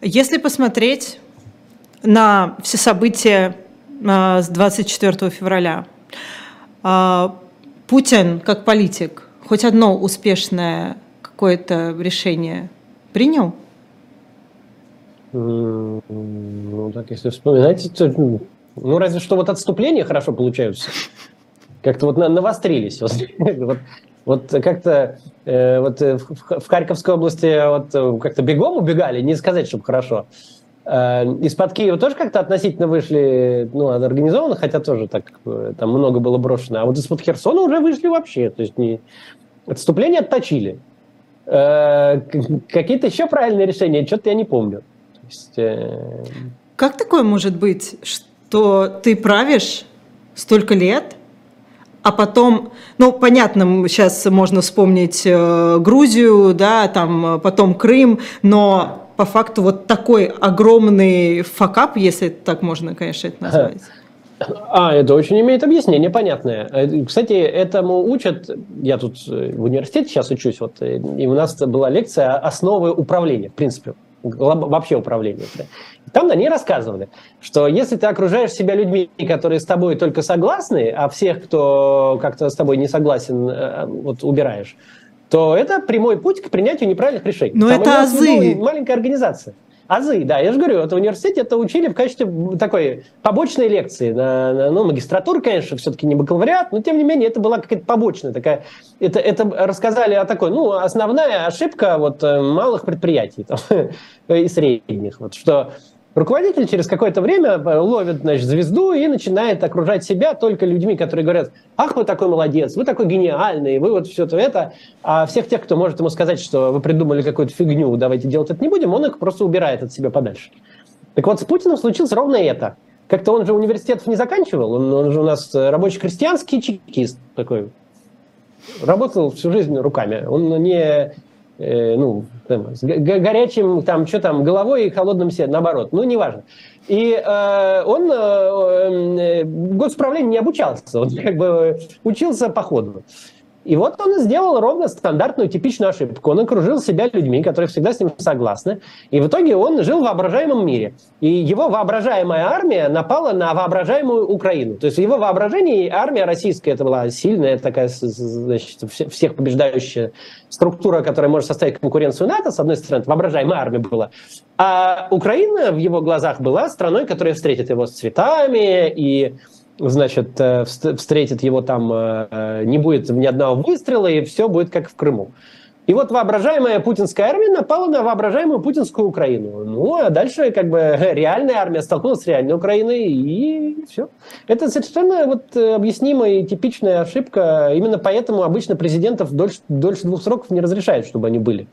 Если посмотреть на все события э, с 24 февраля, э, Путин как политик хоть одно успешное какое-то решение принял? Ну, так, если вспоминать, то, ну, ну, разве что вот отступления хорошо получаются. Как-то вот навострились. [LAUGHS] Вот, вот как-то э, вот э, в, в Харьковской области вот э, как-то бегом убегали, не сказать, чтобы хорошо. Э, из-под Киева тоже как-то относительно вышли, ну, организованно, хотя тоже так, э, там много было брошено. А вот из-под Херсона уже вышли вообще. То есть не... отступление отточили. Э, какие-то еще правильные решения, что-то я не помню. То есть, как такое может быть, что ты правишь столько лет, а потом, ну, понятно, сейчас можно вспомнить Грузию, да, там потом Крым, но по факту вот такой огромный факап, если так можно, конечно, это назвать. А, это очень имеет объяснение понятное. Э, кстати, этому учат, я тут э, в университете сейчас учусь, вот, э, и у нас была лекция «Основы управления», в принципе, вообще управления. Там на ней рассказывали, что если ты окружаешь себя людьми, которые с тобой только согласны, а всех, кто как-то с тобой не согласен, вот убираешь, то это прямой путь к принятию неправильных решений. Но Там это азы. Маленькая организация. Азы, да, я же говорю, это в университете это учили в качестве такой побочной лекции. На, на, ну, магистратура, конечно, все-таки не бакалавриат, но тем не менее это была какая-то побочная такая. Это, это рассказали о такой, ну, основная ошибка вот э, малых предприятий там, [LAUGHS] и средних, вот, что Руководитель через какое-то время э, ловит значит, звезду и начинает окружать себя только людьми, которые говорят, ах, вы такой молодец, вы такой гениальный, вы вот все это. А всех тех, кто может ему сказать, что вы придумали какую-то фигню, давайте делать это не будем, он их просто убирает от себя подальше. Так вот, с Путиным случилось ровно это. Как-то он же университетов не заканчивал, он, он же у нас рабочий крестьянский чекист такой. Работал всю жизнь руками. Он не э, ну, там, с горячим, там, что там, головой и холодным сердцем, наоборот, ну, неважно. И э, он э, э, госправление не обучался, он [LAUGHS] как бы учился по ходу. И вот он сделал ровно стандартную, типичную ошибку. Он окружил себя людьми, которые всегда с ним согласны. И в итоге он жил в воображаемом мире. И его воображаемая армия напала на воображаемую Украину. То есть в его воображении армия российская это была сильная, такая значит, всех побеждающая структура, которая может составить конкуренцию НАТО, с одной стороны, воображаемая армия была. А Украина в его глазах была страной, которая встретит его с цветами и значит, э, встретит его там, э, не будет ни одного выстрела, и все будет как в Крыму. И вот воображаемая путинская армия напала на воображаемую путинскую Украину. Ну, а дальше как бы [LAUGHS] реальная армия столкнулась с реальной Украиной, и все. Это совершенно вот э, объяснимая и типичная ошибка. Именно поэтому обычно президентов дольше, дольше двух сроков не разрешают, чтобы они были.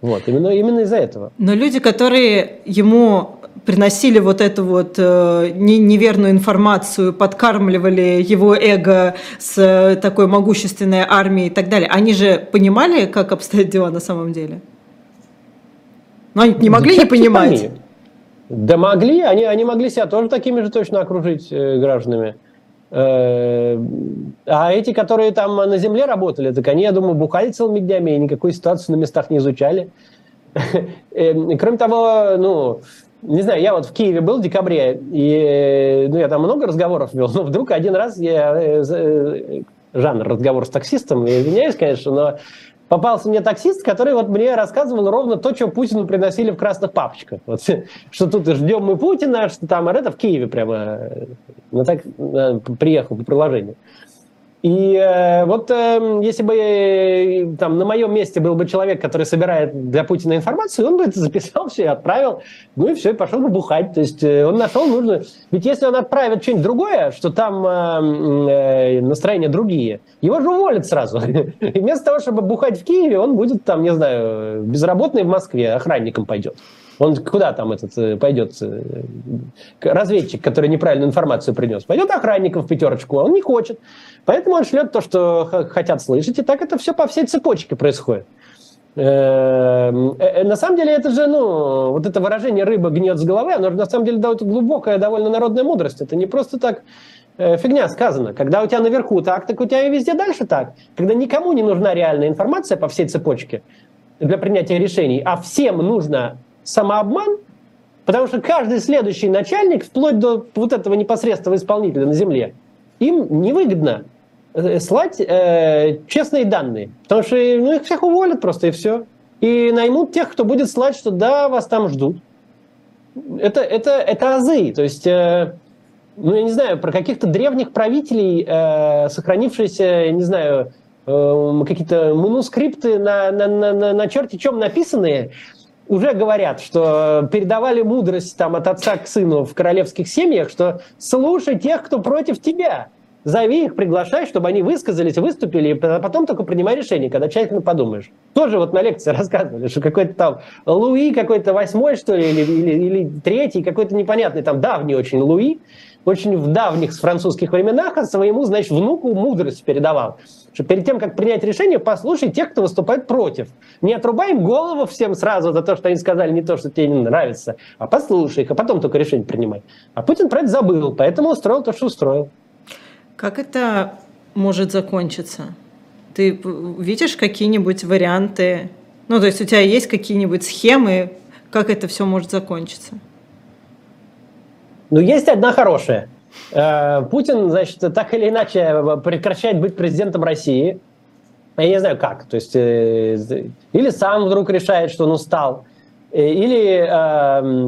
Вот, именно, именно из-за этого. Но люди, которые ему приносили вот эту вот э, неверную информацию, подкармливали его эго с э, такой могущественной армией и так далее, они же понимали, как обстоят дела на самом деле? Но они не могли да не понимать. Они. Да могли, они, они могли себя тоже такими же точно окружить э, гражданами. Э, а эти, которые там на земле работали, так они, я думаю, бухали целыми днями и никакой ситуацию на местах не изучали. [LAUGHS] Э, кроме того, ну, не знаю, я вот в Киеве был в декабре, и ну, я там много разговоров вел, [LAUGHS] но вдруг один раз я... Э, э, жанр разговор с таксистом, я извиняюсь, конечно, но попался мне таксист, который вот мне рассказывал ровно то, что Путину приносили в красных папочках. Вот, [LAUGHS] что тут ждем мы Путина, что там, а это в Киеве прямо, ну так приехал по приложению. И э, вот э, если бы э, там на моем месте был бы человек, который собирает для Путина информацию, он бы это записал все и отправил, ну и все, и пошел бы бухать. То есть э, он нашел нужно. Ведь если он отправит что-нибудь другое, что там э, э, настроения другие, его же уволят сразу. [LAUGHS] И вместо того, чтобы бухать в Киеве, он будет там, не знаю, безработный в Москве, охранником пойдет. Он куда там этот э, пойдет э, разведчик, который неправильную информацию принес? Пойдет охранником в пятерочку, а он не хочет. Поэтому он шлет то, что хотят слышать, и так это все по всей цепочке происходит. Эм, э, на самом деле это же, ну, вот это выражение «рыба гнет с головы», оно на самом деле довольно глубокая, довольно народная мудрость. Это не просто так фигня сказано. Когда у тебя наверху так, так у тебя и везде дальше так. Когда никому не нужна реальная информация по всей цепочке для принятия решений, а всем нужно самообман, потому что каждый следующий начальник, вплоть до вот этого непосредственного исполнителя на земле, им невыгодно э, слать э, честные данные, потому что ну, их всех уволят просто и все. И наймут тех, кто будет слать, что да, вас там ждут. Это, это, это азы. То есть, э, ну, я не знаю, про каких-то древних правителей, э, сохранившиеся, я не знаю, э, какие-то манускрипты на, на, на, на, на черте чем написанные, уже говорят, что передавали мудрость там от отца к сыну в королевских семьях, что слушай тех, кто против тебя. Зови их, приглашай, чтобы они высказались, выступили, и а потом только принимай решение, когда тщательно подумаешь. Тоже вот на лекции [LAUGHS] рассказывали, что какой-то там Луи, какой-то восьмой, что ли, или, или, или третий, какой-то непонятный, там давний очень Луи, очень в давних французских временах, а своему, значит, внуку мудрость передавал. Что перед тем, как принять решение, послушай тех, кто выступает против. Не отрубай им голову всем сразу за то, что они сказали не то, что тебе не нравится, а послушай их, а потом только решение принимай. А Путин про это забыл, поэтому устроил то, что устроил. Как это может закончиться? Ты видишь какие-нибудь варианты? Ну, то есть у тебя есть какие-нибудь схемы, как это все может закончиться? Ну, есть одна хорошая. Э, Путин, значит, так или иначе прекращает быть президентом России. Я не знаю как. То есть, э, или сам вдруг решает, что он устал. Э, или,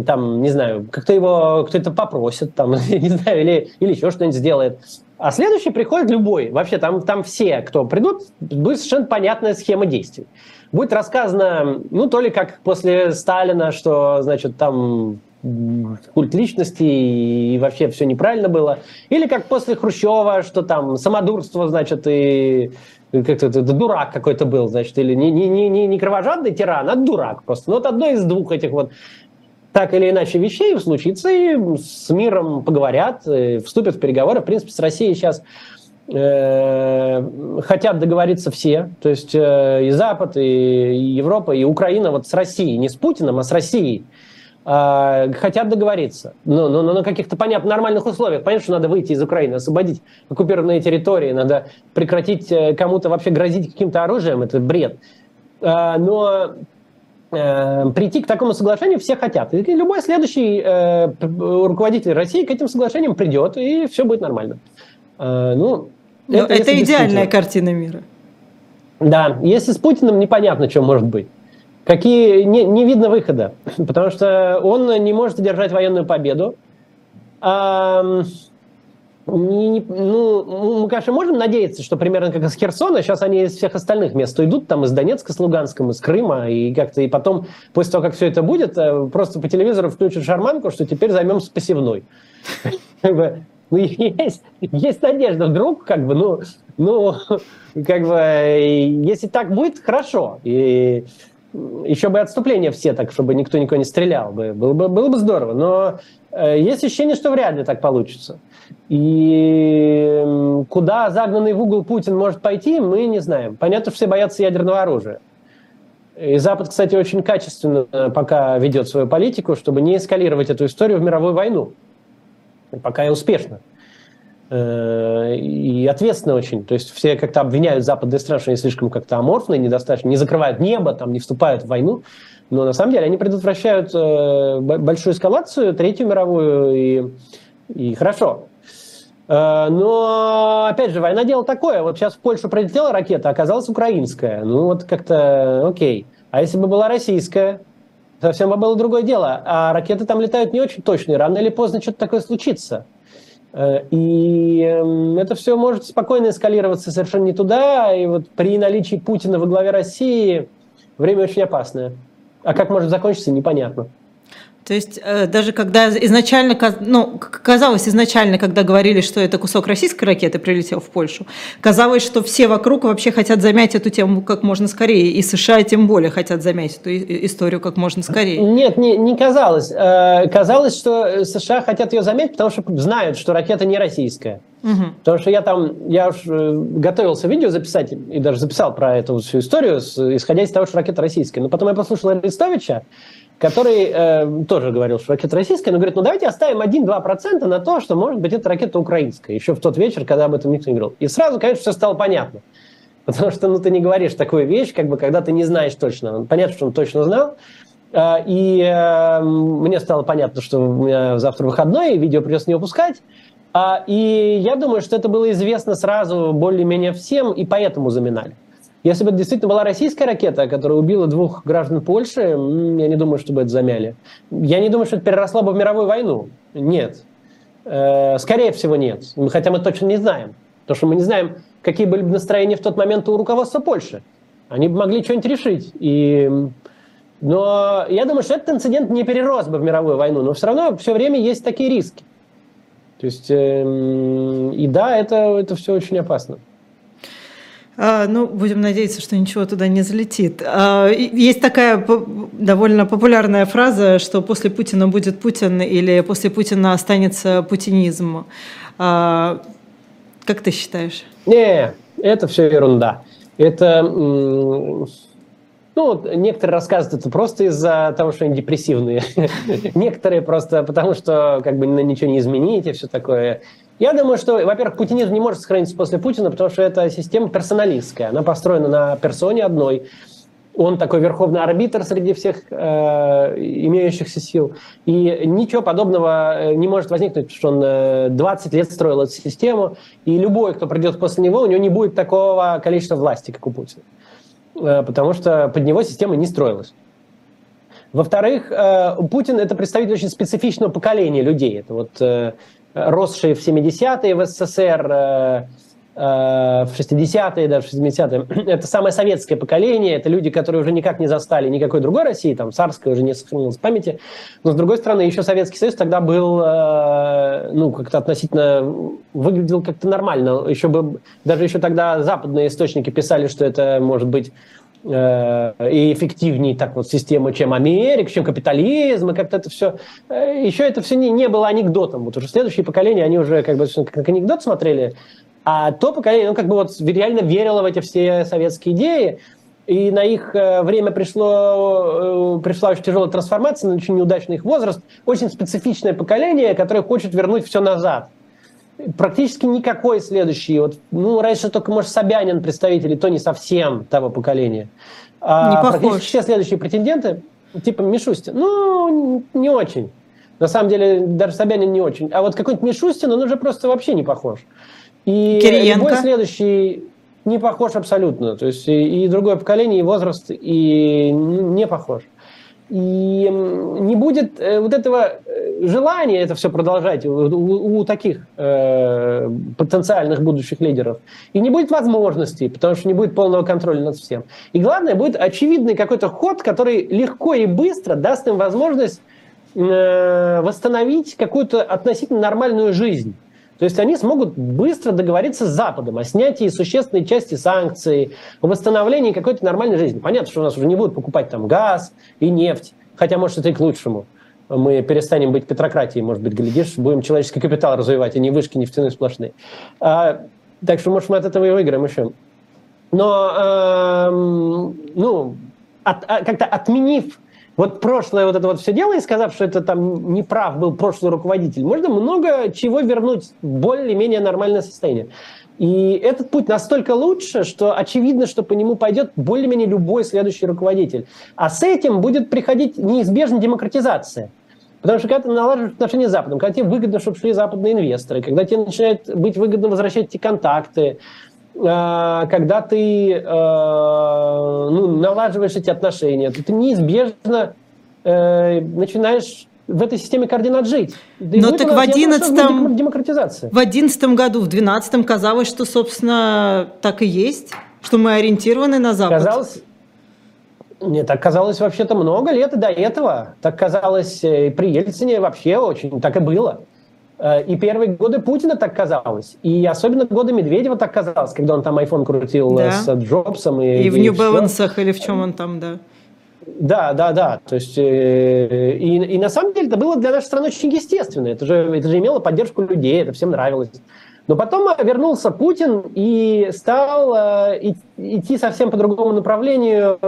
там, не знаю, как-то его кто-то попросит, там, [LAUGHS] не знаю, или, или еще что-нибудь сделает. А следующий приходит любой. Вообще, там, там все, кто придут, будет совершенно понятная схема действий. Будет рассказано, ну, то ли как после Сталина, что, значит, там культ личности и вообще все неправильно было. Или как после Хрущева, что там самодурство, значит, и как-то это, дурак какой-то был, значит, или не, не, не, не кровожадный тиран, а дурак просто. Ну, вот одно из двух этих вот так или иначе вещей случится, и с миром поговорят, вступят в переговоры. В принципе, с Россией сейчас э, хотят договориться все, то есть э, и Запад, и Европа, и Украина вот с Россией, не с Путиным, а с Россией. А, хотят договориться, но, но, но на каких-то понятных нормальных условиях. Понятно, что надо выйти из Украины, освободить оккупированные территории, надо прекратить э, кому-то вообще грозить каким-то оружием, это бред. А, но э, прийти к такому соглашению все хотят. И любой следующий э, руководитель России к этим соглашениям придет, и все будет нормально. А, ну, это, это идеальная картина мира. Да, если с Путиным непонятно, что может быть какие не, не видно выхода, [LAUGHS] потому что он не может одержать военную победу. А, не, не, ну, мы, конечно, можем надеяться, что примерно как из Херсона, сейчас они из всех остальных мест уйдут, там из Донецка, с Луганском, из Крыма, и как-то и потом, после того, как все это будет, э, просто по телевизору включат шарманку, что теперь займемся посевной. [LAUGHS] Ну, [LAUGHS] есть, есть надежда, вдруг, как бы, ну, ну, как бы, если так будет, хорошо. И еще бы отступление все так, чтобы никто никого не стрелял бы. Было бы, было бы здорово. Но э, есть ощущение, что вряд ли так получится. И куда загнанный в угол Путин может пойти, мы не знаем. Понятно, что все боятся ядерного оружия. И Запад, кстати, очень качественно пока ведет свою политику, чтобы не эскалировать эту историю в мировую войну. И пока и успешно. Э, и ответственно очень. То есть все как-то обвиняют западные страны, что они слишком как-то аморфные, недостаточно, не закрывают небо, там, не вступают в войну. Но на самом деле они предотвращают э, большую эскалацию, Третью мировую, и, и хорошо. Э, но, опять же, война дело такое. Вот сейчас в Польшу прилетела ракета, оказалась украинская. Ну вот как-то окей. А если бы была российская, совсем бы было другое дело. А ракеты там летают не очень точные. Рано или поздно что-то такое случится. Э, и эм, это все может спокойно эскалироваться совершенно не туда. И вот при наличии Путина во главе России время очень опасное. А как может закончиться, непонятно. То есть э, даже когда изначально, ну, казалось изначально, когда говорили, что это кусок российской ракеты прилетел в Польшу, казалось, что все вокруг вообще хотят замять эту тему как можно скорее, и США тем более хотят замять эту историю как можно скорее. Нет, не, не казалось. Э, казалось, что США хотят ее замять, потому что знают, что ракета не российская. Угу. Потому что я там, я уж э, готовился видео записать, и даже записал про эту всю историю, исходя из того, что ракета российская. Но потом я послушал Арестовича, который э, тоже говорил, что ракета российская, но говорит, ну давайте оставим 1-2% на то, что, может быть, это ракета украинская, еще в тот вечер, когда об этом никто не говорил. И сразу, конечно, все стало понятно. [LAUGHS] Потому что ну, ты не говоришь такую вещь, как бы, когда ты не знаешь точно. Понятно, что он точно знал. Э, и э, мне стало понятно, что у меня завтра выходной, и видео придется не выпускать. А, и я думаю, что это было известно сразу более-менее всем, и поэтому заминали. Если бы это действительно была российская ракета, которая убила двух граждан Польши, я не думаю, чтобы это замяли. Я не думаю, что это переросло бы в мировую войну. Нет. Э, скорее всего, нет. Хотя мы точно не знаем. Потому что мы не знаем, какие были бы настроения в тот момент у руководства Польши. Они бы могли что-нибудь решить. И Но я думаю, что этот инцидент не перерос бы в мировую войну, но все равно все время есть такие риски. То есть, э, и да, это, это все очень опасно. А, ну, будем надеяться, что ничего туда не залетит. А, есть такая довольно популярная фраза, что после Путина будет Путин или после Путина останется путинизм. А, как ты считаешь? Не, это все ерунда. Это ну, некоторые рассказывают это просто из-за того, что они депрессивные. [LAUGHS] Некоторые просто потому, что как бы ничего не изменить и все такое. Я думаю, что, во-первых, путинизм не может сохраниться после Путина, потому что это система персоналистская. Она построена на персоне одной. Он такой верховный арбитр среди всех э, имеющихся сил. И ничего подобного э, не может возникнуть, потому что он э, 20 лет строил эту систему. И любой, кто придет после него, у него не будет такого количества власти, как у Путина. Э, потому что под него система не строилась. Во-вторых, э, Путин – это представитель очень специфичного поколения людей. Это вот э, росшие в 70-е в СССР, в 60-е, даже в 70-е. [CLEARS THROAT] Это самое советское поколение, это люди, которые уже никак не застали никакой другой России, там царская уже не сохранилась в памяти. Но, с другой стороны, еще Советский Союз тогда был, ну, как-то относительно, выглядел как-то нормально. Еще бы, даже еще тогда западные источники писали, что это может быть Э, и эффективнее так вот система, чем Америка, чем капитализм, и как-то это все... Э, еще это все не, не было анекдотом. Вот уже следующее поколение, они уже как бы как анекдот смотрели, а то поколение, ну, как бы вот реально верило в эти все советские идеи, и на их э, время пришло, пришла очень тяжелая трансформация, на очень неудачный их возраст, очень специфичное поколение, которое хочет вернуть все назад – практически никакой следующий. Вот, ну, раньше только, может, Собянин представитель, и то не совсем того поколения. А не похож. практически все следующие претенденты, типа Мишустин, ну, не очень. На самом деле, даже Собянин не очень. А вот какой-нибудь Мишустин, он уже просто вообще не похож. И Кириенко. любой следующий не похож абсолютно. То есть и, и другое поколение, и возраст, и не похож. И не будет э, вот этого э, желания это все продолжать у, у, таких э, потенциальных будущих лидеров. И не будет возможностей, потому что не будет полного контроля над всем. И главное, будет очевидный какой-то ход, который легко и быстро даст им возможность э, восстановить какую-то относительно нормальную жизнь. То есть они смогут быстро договориться с Западом о снятии существенной части санкций, о восстановлении какой-то нормальной жизни. Понятно, что у нас уже не будут покупать там газ и нефть, хотя, может, это и к лучшему. Мы перестанем быть петрократией, может быть, глядишь, будем человеческий капитал развивать, а не вышки нефтяные сплошные. А, так что, может, мы от этого и выиграем еще. Но, э, ну, от, а, как-то отменив вот прошлое вот это вот все дело и сказав, что это там неправ был прошлый руководитель, можно много чего вернуть в более-менее нормальное состояние. И этот путь настолько лучше, что очевидно, что по нему пойдет более-менее любой следующий руководитель. А с этим будет приходить неизбежно демократизация. Потому что когда ты налаживаешь отношения с Западом, когда тебе выгодно, чтобы шли западные инвесторы, когда тебе начинает быть выгодно возвращать эти контакты, когда ты э, ну, налаживаешь эти отношения, то ты неизбежно э, начинаешь в этой системе координат жить. Но так в 11 демократизация. В 11 году, в 12 казалось, что, собственно, так и есть, что мы ориентированы на Запад. Казалось, нет, так казалось вообще-то много лет до этого. Так казалось э, и при Ельцине вообще очень, так и было. Э, и первые годы Путина так казалось. И особенно годы Медведева так казалось, когда он там iPhone крутил э, да. с Джобсом. И, и в New Balance или в чем он там, да. Да, да, да. То есть, э, и, и на самом деле это было для нашей страны очень естественно. Это же, это же имело поддержку людей, это всем нравилось. Но потом вернулся Путин и стал э, идти совсем по другому направлению,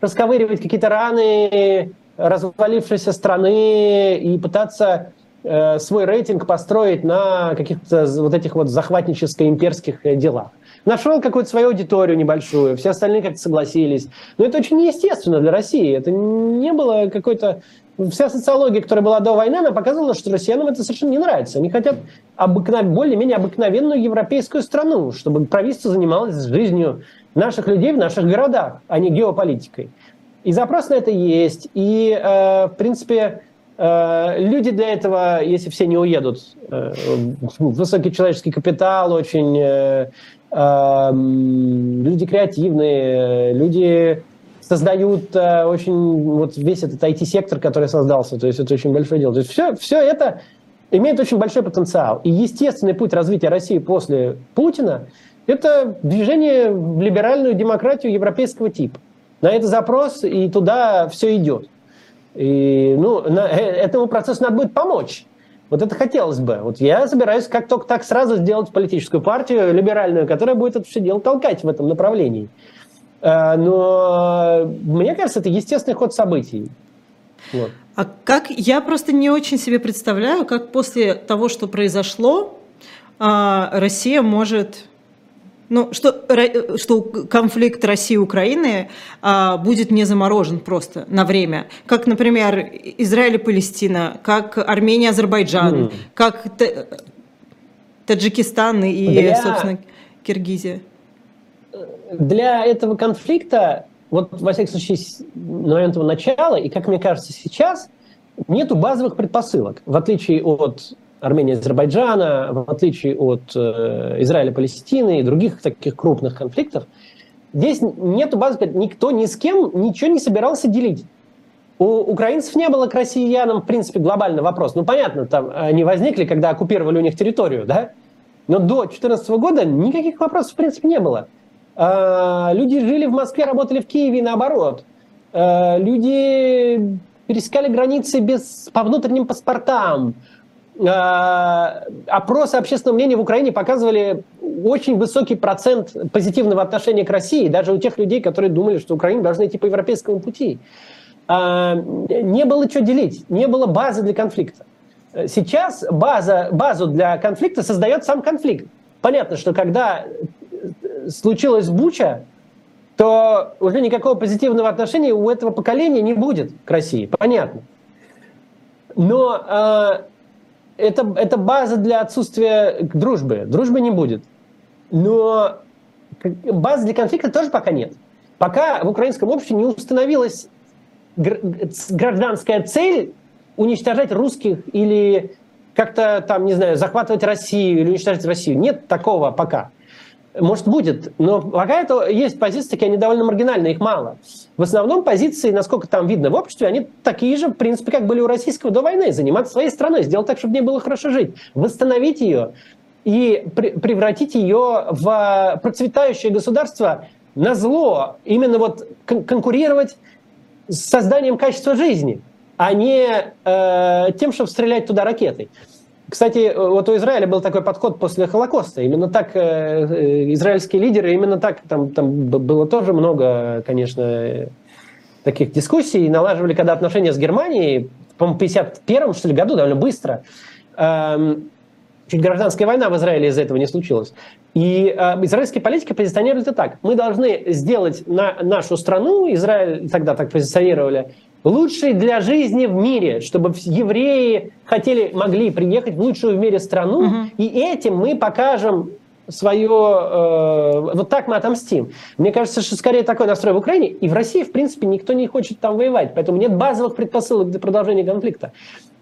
расковыривать какие-то раны развалившейся страны и пытаться Э, свой рейтинг построить на каких-то вот этих вот захватническо-имперских э, делах. Нашел какую-то свою аудиторию небольшую, все остальные как-то согласились. Но это очень неестественно для России. Это не было какой-то... Вся социология, которая была до войны, она показывала, что россиянам это совершенно не нравится. Они хотят обыкнов... более-менее обыкновенную европейскую страну, чтобы правительство занималось жизнью наших людей в наших городах, а не геополитикой. И запрос на это есть. И, э, в принципе, люди для этого, если все не уедут, э, высокий человеческий капитал, очень э, люди креативные, люди создают э, очень вот весь этот IT-сектор, который создался. То есть это очень большое дело. То есть все, все это имеет очень большой потенциал. И естественный путь развития России после Путина – это движение в либеральную демократию европейского типа. На это запрос, и туда все идет. И ну, на, э, этому процессу надо будет помочь. Вот это хотелось бы. Вот я собираюсь как только так сразу сделать политическую партию либеральную, которая будет это все дело толкать в этом направлении. Э, но мне кажется, это естественный ход событий. Вот. А как я просто не очень себе представляю, как после того, что произошло, а, Россия может ну, что, что конфликт России и Украины а, будет не заморожен просто на время. Как, например, Израиль и Палестина, как Армения и Азербайджан, mm. как Таджикистан и, Для... собственно, Киргизия. Для этого конфликта, вот, во всяком случае, на момент его начала, и, как мне кажется, сейчас, нету базовых предпосылок, в отличие от Армении и Азербайджана, в отличие от э, Израиля, Палестины и других таких крупных конфликтов, здесь нет базы, никто ни с кем ничего не собирался делить. У украинцев не было к россиянам, в принципе, глобальный вопрос. Ну, понятно, там они возникли, когда оккупировали у них территорию, да? Но до 2014 года никаких вопросов, в принципе, не было. А, люди жили в Москве, работали в Киеве и наоборот. А, люди пересекали границы без, по внутренним паспортам. Э, опросы общественного мнения в Украине показывали очень высокий процент позитивного отношения к России, даже у тех людей, которые думали, что Украина должна идти по европейскому пути. Э, не было что делить, не было базы для конфликта. Сейчас база, базу для конфликта создает сам конфликт. Понятно, что когда случилась буча, то уже никакого позитивного отношения у этого поколения не будет к России. Понятно. Но э, это, это база для отсутствия дружбы. Дружбы не будет. Но базы для конфликта тоже пока нет. Пока в украинском обществе не установилась гражданская цель уничтожать русских или как-то там, не знаю, захватывать Россию или уничтожать Россию. Нет такого пока. Может, будет, но пока это есть позиции, такие они довольно маргинальные, их мало. В основном позиции, насколько там видно в обществе, они такие же, в принципе, как были у российского до войны. Заниматься своей страной, сделать так, чтобы мне было хорошо жить, восстановить ее и превратить ее в процветающее государство на зло, именно вот конкурировать с созданием качества жизни, а не э, тем, чтобы стрелять туда ракетой. Кстати, вот у Израиля был такой подход после Холокоста. Именно так э, э, израильские лидеры, именно так, там, там было тоже много, конечно, таких дискуссий. Налаживали когда отношения с Германией, по-моему, в 51 что ли, году, довольно быстро. Эм, чуть гражданская война в Израиле из-за этого не случилась. И э, израильские политики позиционируют это так. Мы должны сделать на нашу страну, Израиль тогда так позиционировали, лучшей для жизни в мире, чтобы евреи хотели, могли приехать в лучшую в мире страну, угу. и этим мы покажем свое, э, вот так мы отомстим. Мне кажется, что скорее такой настрой в Украине, и в России, в принципе, никто не хочет там воевать, поэтому нет базовых предпосылок для продолжения конфликта.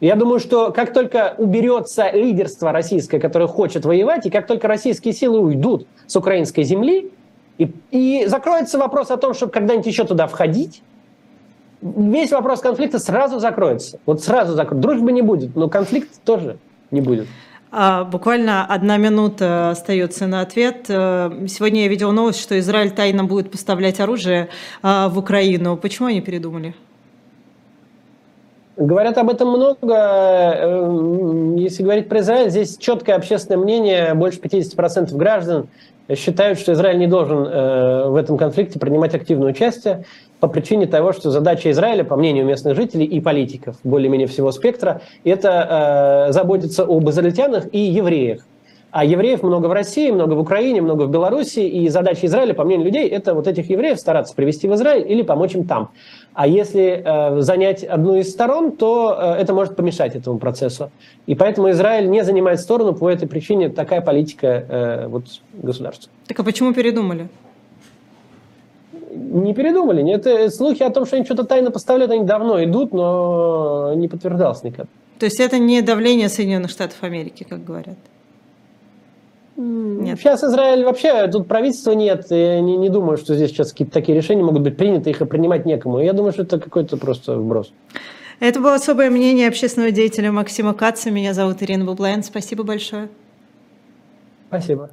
Я думаю, что как только уберется лидерство российское, которое хочет воевать, и как только российские силы уйдут с украинской земли, и, и закроется вопрос о том, чтобы когда-нибудь еще туда входить, весь вопрос конфликта сразу закроется. Вот сразу закроется. Дружбы не будет, но конфликт тоже не будет. А, буквально одна минута остается на ответ. Э, сегодня я видела новость, что Израиль тайно будет поставлять оружие а, в Украину. Почему они передумали? Говорят об этом много. Э, если говорить про Израиль, здесь четкое общественное мнение. Больше 50% граждан считают, что Израиль не должен э, в этом конфликте принимать активное участие по причине того, что задача Израиля, по мнению местных жителей и политиков, более-менее всего спектра, это э, заботиться об израильтянах и евреях. А евреев много в России, много в Украине, много в Беларуси, и задача Израиля, по мнению людей, это вот этих евреев стараться привести в Израиль или помочь им там. А если э, занять одну из сторон, то э, это может помешать этому процессу. И поэтому Израиль не занимает сторону по этой причине такая политика э, вот, государства. Так а почему передумали? Не передумали. Нет, э, слухи о том, что они что-то тайно поставляют, они давно идут, но не подтверждалось никак. То есть это не давление Соединенных Штатов Америки, как говорят? Нет. Сейчас Израиль вообще, тут правительства нет. Я не, не думаю, что здесь сейчас какие-то такие решения могут быть приняты, их и принимать некому. Я думаю, что это какой-то просто вброс. Это было особое мнение общественного деятеля Максима Каца. Меня зовут Ирина Бублайн. Спасибо большое. Спасибо.